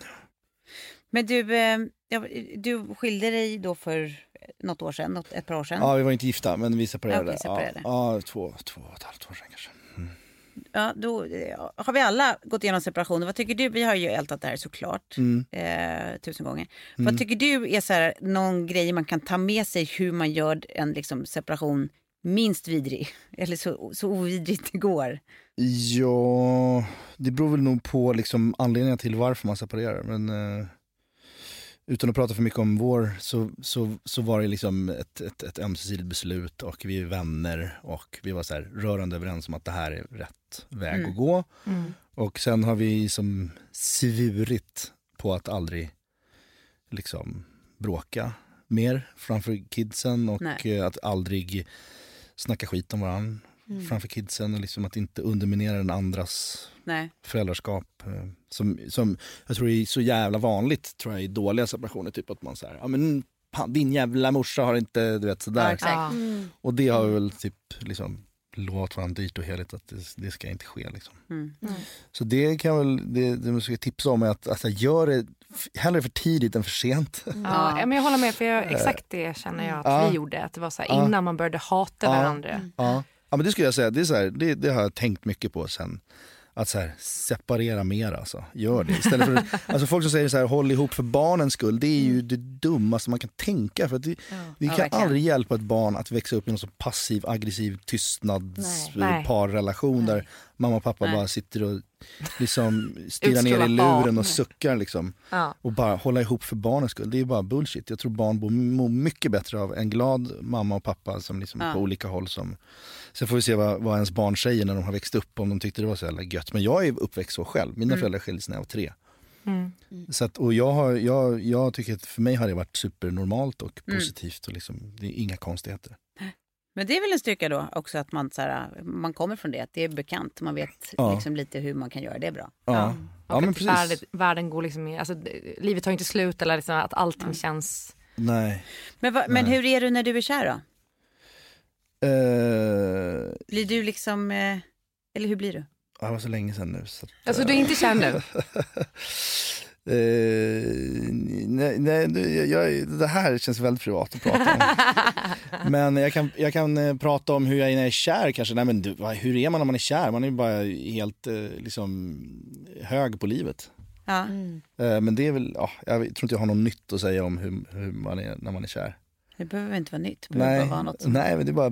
Men du, eh, ja, du skilde dig då för något år sedan, något, ett par år sedan. Ja, vi var inte gifta, men vi separerade. Ja, okej, separerade. Ja, ja två, två och ett halvt år sedan kanske. Ja, då har vi alla gått igenom separationer. Vad tycker du? Vi har ju ältat det här såklart Mm. eh, tusen gånger. Vad tycker du är så här, någon grej man kan ta med sig hur man gör en liksom, separation minst vidrig? Eller så, så ovidrigt det går. Ja, det beror väl nog på liksom anledningen till varför man separerar. Men eh, utan att prata för mycket om vår så, så, så var det liksom ett, ett, ett ömsesidigt beslut och vi är vänner och vi var så här rörande överens om att det här är rätt väg att gå. Och sen har vi som svurit på att aldrig liksom bråka mer framför kidsen och Nej. att aldrig snacka skit om varandra framför kidsen och liksom att inte underminera den andras Nej. föräldraskap. eh, Som, som jag tror är så jävla vanligt tror jag, i dåliga separationer. Typ att man säger, ja men din jävla morsa har inte, du vet sådär. Ja. och det har väl typ liksom lovat varandra dyrt och heligt att det, det ska inte ske. Liksom. Mm. Så det kan väl, det, det man ska tipsa om är att alltså, gör det hellre för tidigt än för sent. Ja, men jag håller med, för jag, exakt det känner jag att Ja. vi gjorde. Att det var så här, Ja. innan man började hata Ja. varandra. Ja. ja men det skulle jag säga, det, är så här, det, det har jag tänkt mycket på sen. att så här, separera mer alltså. Gör det. Istället för, alltså folk som säger så här, håll ihop för barnens skull. Det är ju det dummaste man kan tänka. För det, det Ja, kan verkligen. aldrig hjälpa ett barn att växa upp i någon så passiv, aggressiv tystnadsparrelation där mamma och pappa Nej. bara sitter och liksom stirrar ner i luren och suckar liksom. Ja. Och bara hålla ihop för barnens skull. Det är bara bullshit. Jag tror barn mår- mycket bättre av en glad mamma och pappa som liksom Ja. på olika håll som Sen får vi se vad, vad ens barn säger när de har växt upp, om de tyckte det var så jävla gött. Men jag är uppväxt så själv. Mina föräldrar skildes när jag var tre. Mm. Så att, och jag, har, jag, jag tycker att för mig har det varit supernormalt och positivt. Och liksom, det är inga konstigheter. Men det är väl en styrka då också att man, så här, man kommer från det, att det är bekant. Man vet Ja. liksom lite hur man kan göra det bra. Ja, ja, Och men att precis. världen, världen går liksom i, alltså, livet tar inte slut eller liksom att allting känns... Nej. Men, va, men hur är du när du är kär då? Eh, Blir du liksom, eh, eller hur blir du? det var så länge sedan nu. Så att, Alltså du är inte kär nu? Eh, nej, nej det- jag, det här känns väldigt privat att prata om. Men jag kan, jag kan eh, prata om hur jag är när jag är kär kanske. Nej, men hur är man när man är kär? Man är ju bara helt eh, liksom, hög på livet. Ja. Eh, men det är väl, ja, jag tror inte jag har något nytt att säga om hur, hur man är när man är kär. Det behöver inte vara nytt, det Nej, vara något nej men det är bara,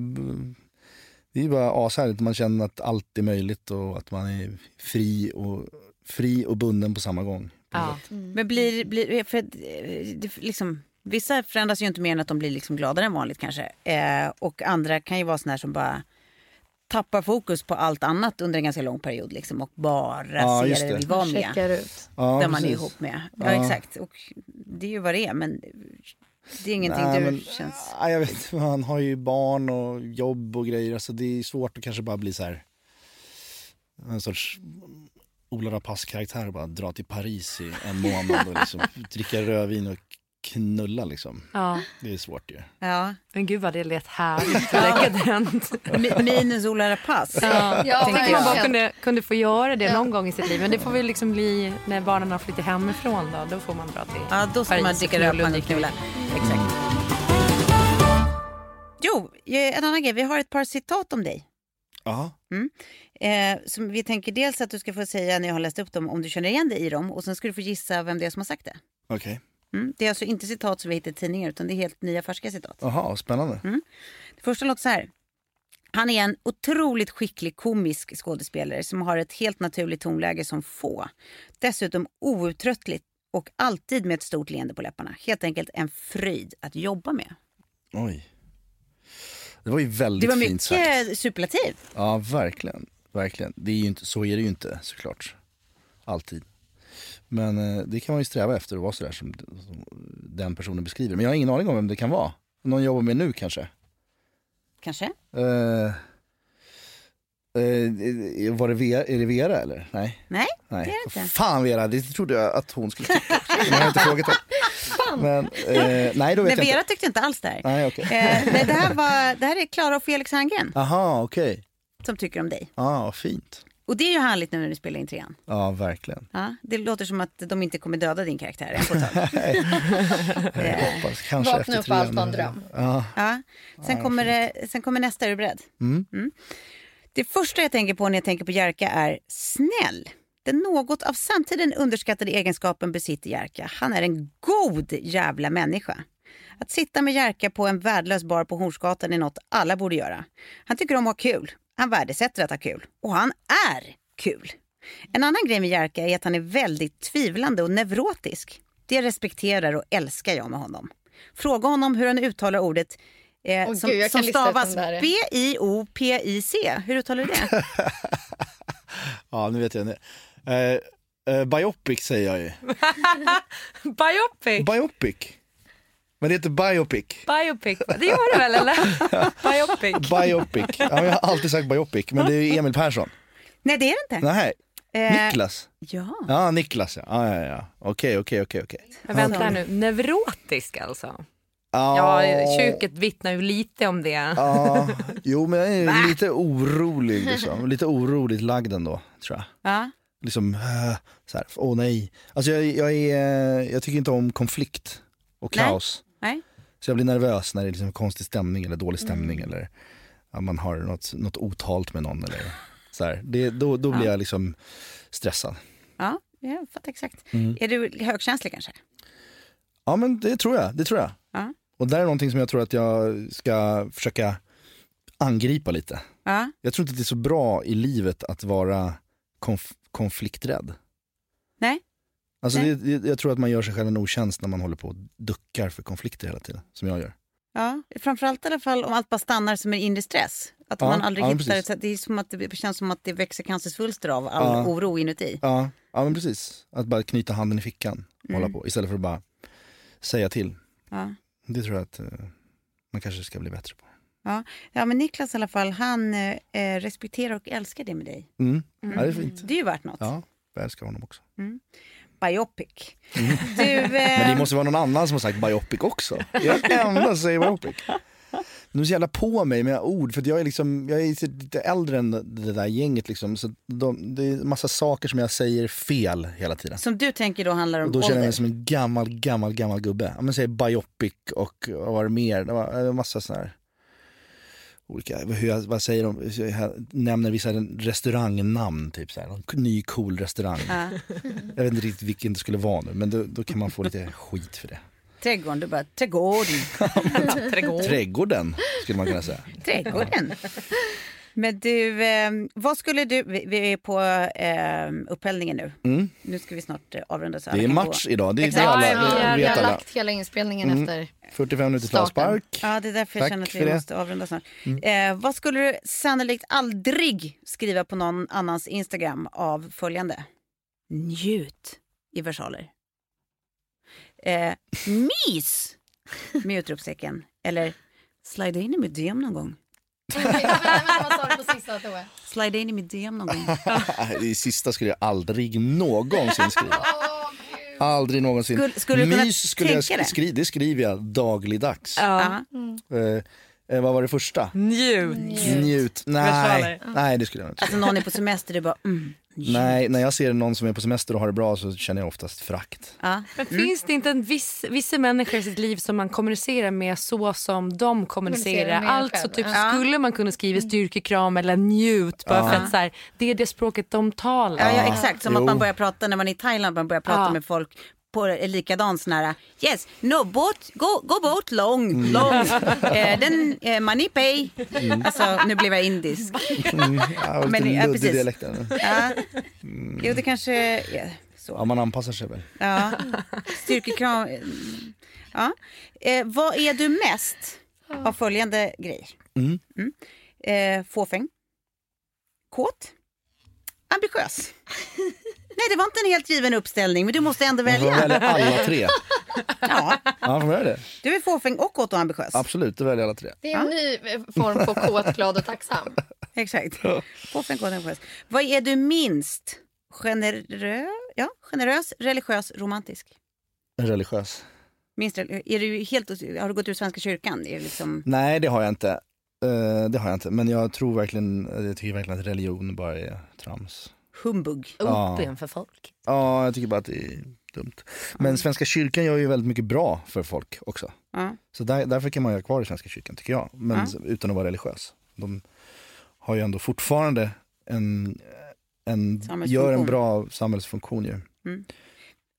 det är bara ashärligt. Man känner att allt är möjligt och att man är fri och, fri och bunden på samma gång. Ja. Men blir, blir för, att, eh, det, liksom, vissa förändras ju inte mer än att de blir liksom gladare än vanligt kanske. Eh, och andra kan ju vara här som bara tappar fokus på allt annat under en ganska lång period liksom, och bara Ja, ser det det. vill vara med. Checkar ut. Ja, där man är ihop med. Ja, Ja. exakt. Och det är ju vad det är men det är ingenting Nej, du men- känns... Ja, jag vet, man har ju barn och jobb och grejer. Alltså det är svårt att kanske bara bli så här en sorts Ola Rapace-karaktär och bara dra till Paris i en månad och liksom dricka rödvin och knulla liksom. ja. Det är svårt ju. Ja. Men gud vad det lät härligt och dekadent. Minus Ola Rapace. Ja. Ja, Tänk om man bara kunde, kunde få göra det Ja. någon gång i sitt liv. Men det får väl liksom bli när barnen har flyttat hemifrån då. Då får man dra till Ja, då ska Paris man dricka knulla rödvin och knulla. Exakt. Jo, eh, en annan grej. Vi har ett par citat om dig. Ja. Eh, som vi tänker dels att du ska få säga när jag har läst upp dem om du känner igen dig i dem och sen ska du få gissa vem det är som har sagt det. Okej. Mm. Det är alltså inte citat som vi hittar i tidningar utan det är helt nya färska citat. Jaha, spännande. Det första låter så här. Han är en otroligt skicklig komisk skådespelare som har ett helt naturligt tonläge som få. Dessutom outtröttligt och alltid med ett stort leende på läpparna. Helt enkelt en fröjd att jobba med. Oj. Det var ju väldigt Det var fint sagt. mycket superlativ. Ja, verkligen. Verkligen. Det är ju inte, så är det ju inte såklart. Alltid. Men eh, det kan man ju sträva efter att vara sådär som, som den personen beskriver. Men jag har ingen aning om vem det kan vara. Någon jobbar med nu kanske. Kanske? Eh, eh, var det Vera, är det Vera eller? Nej. Nej, Nej. det är det inte. Fan Vera, det trodde jag att hon skulle tycka också. Men jag har inte frågat henne. Men, eh, nej, då vet jag Vera inte. tyckte inte alls det här. Nej, okej. Eh, nej, det, här var, det här är Klara och Felix Herngren Aha, okej. Som tycker om dig. Ja, ah, fint. Och det är ju härligt nu när du spelar in trean. Ja, verkligen. Ja, det låter som att de inte kommer döda din karaktär än på ett tag. Jag hoppas kanske Vakna efter upp och allt trean. var en dröm. Ja, Ja. Sen, kommer det, sen kommer nästa, är du beredd? Mm. Det första jag tänker på när jag tänker på Jerka är snäll. Den något av samtiden underskattade egenskapen besitter Jerka. Han är en god jävla människa. Att sitta med Jerka på en värdelös bar på Hornsgatan är något alla borde göra. Han tycker om att ha kul. Han värdesätter att ha kul. Och han är kul. En annan grej med Jerka är att han är väldigt tvivlande och neurotisk. Det respekterar och älskar jag med honom. Fråga honom hur han uttalar ordet eh, Åh, som, gud, som stavas. B-I-O-P-I-C. Hur uttalar du det? ja nu vet jag. det. Eh, eh, biopic säger jag ju. Biopic. Biopic. Men det heter biopic. Biopic. Det gör det väl eller? Biopic. Biopic. Ja, jag har alltid sagt biopic, men det är Emil Persson. Nej, det är det inte. Nej, Eh, Niklas. Ja. Ja, Niklas ja. Ja, ja, ja. Okej, okej, okej, okej. Men vänta här nu, neurotisk alltså? Ja, köket vittnar ju lite om det. Ja, jo men jag är lite orolig liksom. Lite oroligt lagd ändå, tror jag. Ja. Liksom, äh, så här, åh nej. Alltså jag, jag, är, jag tycker inte om konflikt och kaos. Nej. Så jag blir nervös när det är liksom konstig stämning eller dålig Mm. stämning eller ja, man har något, något otalt med någon eller Så här, det, då, då blir jag liksom stressad. Ja, jag fattar exakt. Mm. Är du högkänslig kanske? Ja men det tror jag, det tror jag. Ja. Och där är någonting som jag tror att jag ska försöka angripa lite. Ja. Jag tror inte att det är så bra i livet att vara konf- konflikträdd. Nej. Alltså det, det, jag tror att man gör sig själv en otjänst när man håller på och duckar för konflikter hela tiden, som jag gör. Ja, framförallt i alla fall om allt bara stannar som en inre stress. Att Ja, man aldrig ja, hittar, att det, är som att det känns som att det växer cancersvulster av all Ja. oro inuti. Ja, ja men precis. Att bara knyta handen i fickan och Mm. hålla på istället för att bara säga till. Ja. Det tror jag att eh, man kanske ska bli bättre på. Ja. ja, men Niklas i alla fall, han eh, eh, respekterar och älskar det med dig. Mm. Ja, det är fint. Det är ju värt något. Ja, jag älskar honom också. Biopic. Du, eh, Men det måste vara någon annan som har sagt biopic också. Jag är enda som säger biopic. De är så jävla på mig med ord för jag är liksom, jag är lite äldre än det där gänget liksom. Så de, det är massa saker som jag säger fel hela tiden. Som du tänker då handlar om Och då känner jag ålder. mig som en gammal, gammal, gammal gubbe. Ja men säger biopic och vad var det mer? Det var, det var massa sådana här olika, hur jag, vad säger de? Jag nämner vissa restaurangnamn typ så här. Någon ny cool restaurang. Ja. Jag vet inte riktigt vilken det skulle vara nu men då, då kan man få lite skit för det. Trädgården, du bara trädgården. Trädgården skulle man kunna säga. Trädgården. Men du, eh, vad skulle du, vi, vi är på eh, upphällningen nu. Mm. Nu ska vi snart eh, avrunda så Det är match gå. idag, det, det Exakt. alla, Ja, det vi vet har alla. lagt hela inspelningen Mm. efter. 45 minuter till Starten. avspark. Ja, det är därför jag känner att vi det. Mm. måste avrunda snart. Eh, vad skulle du sannolikt aldrig skriva på någon annans Instagram av följande? Njut i versaler. Eh, mys med utropstecken. Eller slida in i mitt DM någon gång. Slida in i mitt DM någon gång. Det sista skulle jag aldrig någonsin skriva. Aldrig någonsin. Skulle- skulle du kunna Mys skulle jag tänka det? skri- det skriver jag dagligdags. Ja. Eh, eh, vad var det första? Njut. Njut. Nej, nej det skulle jag inte. Alltså någon är på semester, du bara mm. Nej, när jag ser någon som är på semester och har det bra så känner jag oftast frakt. Ja. Men finns det inte en viss, vissa människor i sitt liv som man kommunicerar med så som de kommunicerar? Alltså typ ja. skulle man kunna skriva styrkekram eller njut bara för att så här, det är det språket de talar. Ja, ja, exakt. Som att Jo. man börjar prata när man är i Thailand, man börjar prata Ja. med folk på likadant sån här, yes, no boat, go, go boat long, Mm. long, eh, den eh, money pay. Alltså nu blev jag indisk. Mm, ja, Men, ja, luddig precis. dialekt. Ja. Jo det kanske, ja, så. Ja, man anpassar sig väl. Ja. Styrkekram. mm. Ja. Eh, vad är du mest av följande grejer? Mm. Mm. Eh, fåfäng. Kåt. Ambitiös. Nej, det var inte en helt given uppställning, men du måste ändå välja. välja alla tre. Ja, Ja, får det. du är fåfäng och kåt och ambitiös. Absolut, då väljer jag alla tre. Det är en ny eh, form på kåt, glad och tacksam. Exakt. Fåfäng, kåt och ambitiös. Vad är du minst? Generö... Ja, generös, religiös, romantisk. Religiös. Minst, är du helt, har du gått ur Svenska kyrkan? Är liksom... Nej, det har jag inte. Eh, det har jag inte. Men jag tror verkligen, jag tycker verkligen att religion bara är trams. Humbug. Ja. Opium för folk. Ja, jag tycker bara att det är dumt. Men Svenska kyrkan gör ju väldigt mycket bra för folk också. Ja. Så där, därför kan man ju ha kvar i Svenska kyrkan, tycker jag. Men Ja. utan att vara religiös. De har ju ändå fortfarande en, en gör en bra samhällsfunktion ju.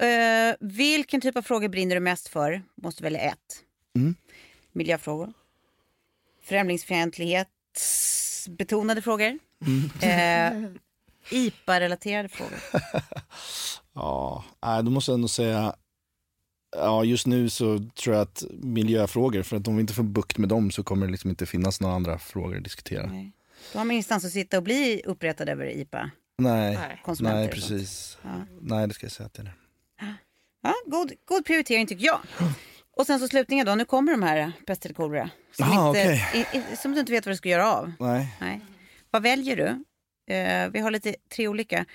Eh, vilken typ av frågor brinner du mest för? Måste välja ett. Mm. Miljöfrågor. Främlingsfientlighetsbetonade frågor. Mm. Eh, IPA-relaterade frågor. Ja, nej, då måste jag ändå säga, ja just nu så tror jag att miljöfrågor, för att om vi inte får bukt med dem så kommer det liksom inte finnas några andra frågor att diskutera. Nej. Då har man ingenstans att sitta och bli upprättad över IPA. Nej, Nej. Precis. Ja. Nej, det ska jag säga till dig. Ja, god, god prioritering tycker jag. Och sen så slutningen då, nu kommer de här pest eller kolera. Som, i, i, som du inte vet vad du ska göra av. Nej. Nej. Vad väljer du? Eh, vi har lite tre olika.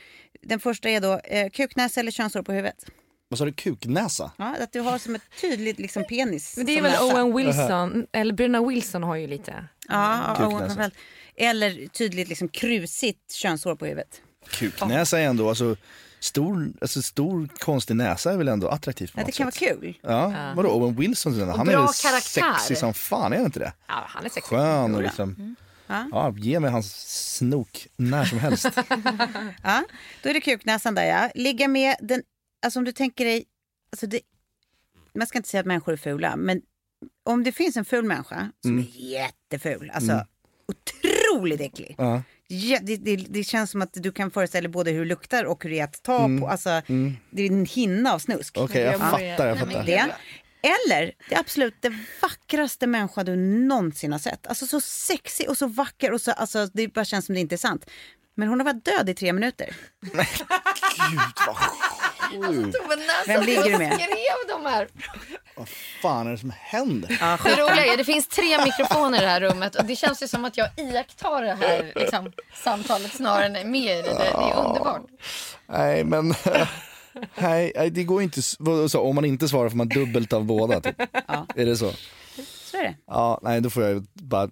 Den första är då eh, kuknäsa eller könshår på huvudet. Vad sa du, kuknäsa? Ja, att du har som ett tydligt liksom, penis. Men det är väl näsa. Owen Wilson, eller Bruna Wilson har ju lite. Ja, ja. Owen. Eller tydligt liksom, krusigt könshår på huvudet. Kuknäsa är ändå, alltså stor, alltså stor konstig näsa är väl ändå attraktivt på Ja, det kan vara sätt. kul. Ja, vadå Owen Wilson, han är bra väl karaktär. sexig som fan, är han inte det? Ja, han är sexig. Skön och liksom, Ja, ge mig hans snok när som helst. Ja, då är det kuknäsan där ja. Ligga med den, alltså om du tänker dig, alltså det, man ska inte säga att människor är fula, men om det finns en ful människa som är jätteful, alltså otroligt äcklig. Ja. Ja, det, det, det känns som att du kan föreställa dig både hur det luktar och hur det är att ta på. Alltså, Det är en hinna av snusk. Okej, jag Jag fattar, jag Nej, men fattar. Det. Eller det absolut det vackraste människa du någonsin har sett. Alltså så sexig och så vacker och så, alltså det bara känns som det inte är sant. Men hon har varit död i tre minuter. Gud vad sjukt. Vem ligger du med? skrev de här? Vad fan är det som händer? Det roliga är det finns tre mikrofoner i det här rummet och det känns ju som att jag iakttar det här liksom, samtalet snarare än är med i det. Det är underbart. Nej, men... Nej, nej, det går inte. Så, om man inte svarar får man dubbelt av båda. Typ. Är det så? Så är det. Ja, nej då får jag bara...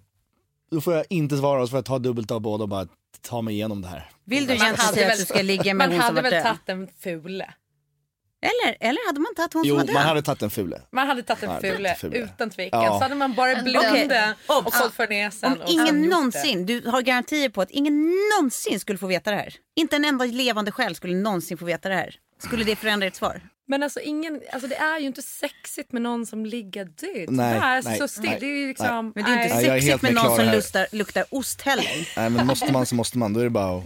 Då får jag inte svara och så får jag ta dubbelt av båda och bara ta mig igenom det här. Vill du Man egentligen hade säga väl- att du ska ligga med Man hon som hade var väl död? tagit den fule. Eller, eller hade man tagit hon Jo, som var död? man hade tagit en fule. Man hade tagit Ja, det fule, fule. utan tvekan. Ja. Så hade man bara blundat och hållit för näsan. Om ingen gjort det. någonsin, du har garantier på att ingen någonsin skulle få veta det här. Inte en enda levande själ skulle någonsin få veta det här. Skulle det förändra ert svar? Men alltså, ingen, alltså det är ju inte sexigt med någon som ligger död. Nej, det är nej, så still. nej, Det är ju liksom, Men det är inte Nej, är sexigt med med någon som lustar, luktar ost heller. Nej men måste man så måste man, då är det bara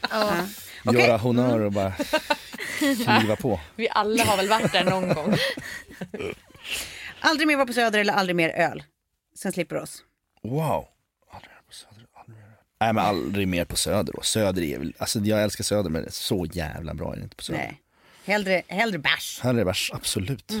att Okej. göra honör och bara kliva på. Vi alla har väl varit där någon gång. Aldrig mer vara på Söder eller aldrig mer öl. Sen slipper oss. Wow. Aldrig mer på Söder, aldrig mer. Nej men aldrig mer på Söder då. Söder är väl, alltså jag älskar Söder men så jävla bra är det inte på Söder. Nej. Hellre, hellre bärs. Det värst, absolut.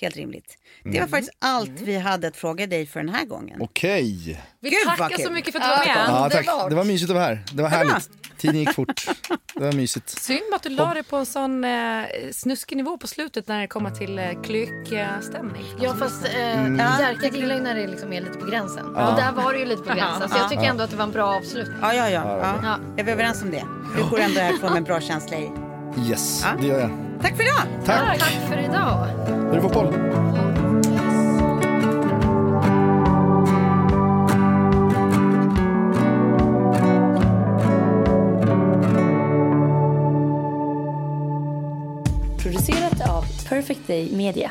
Helt rimligt. Det var faktiskt allt vi hade att fråga dig för den här gången. Okej. Vi Gud, vad tackar kul. så mycket för att du var med. Ja tack, det var mysigt att vara här. Det var härligt. Tiden gick fort. Det var mysigt. Synd att du la det på en sån eh, snuskig nivå på slutet när det kommer till eh, klyckstämning. Ja fast eh, Mm. Jerka gillar ju när det liksom är lite på gränsen. Och där var det ju lite på gränsen. Så jag tycker ändå att det var en bra avslutning. Ja, ja, ja. ja. Ja. Är vi överens om det? Du går ändå härifrån med en bra känsla i. Yes, Ja. det gör jag. Tack för idag! Tack. Tack för idag. Är du fotboll? Producerat av Perfect Day Media.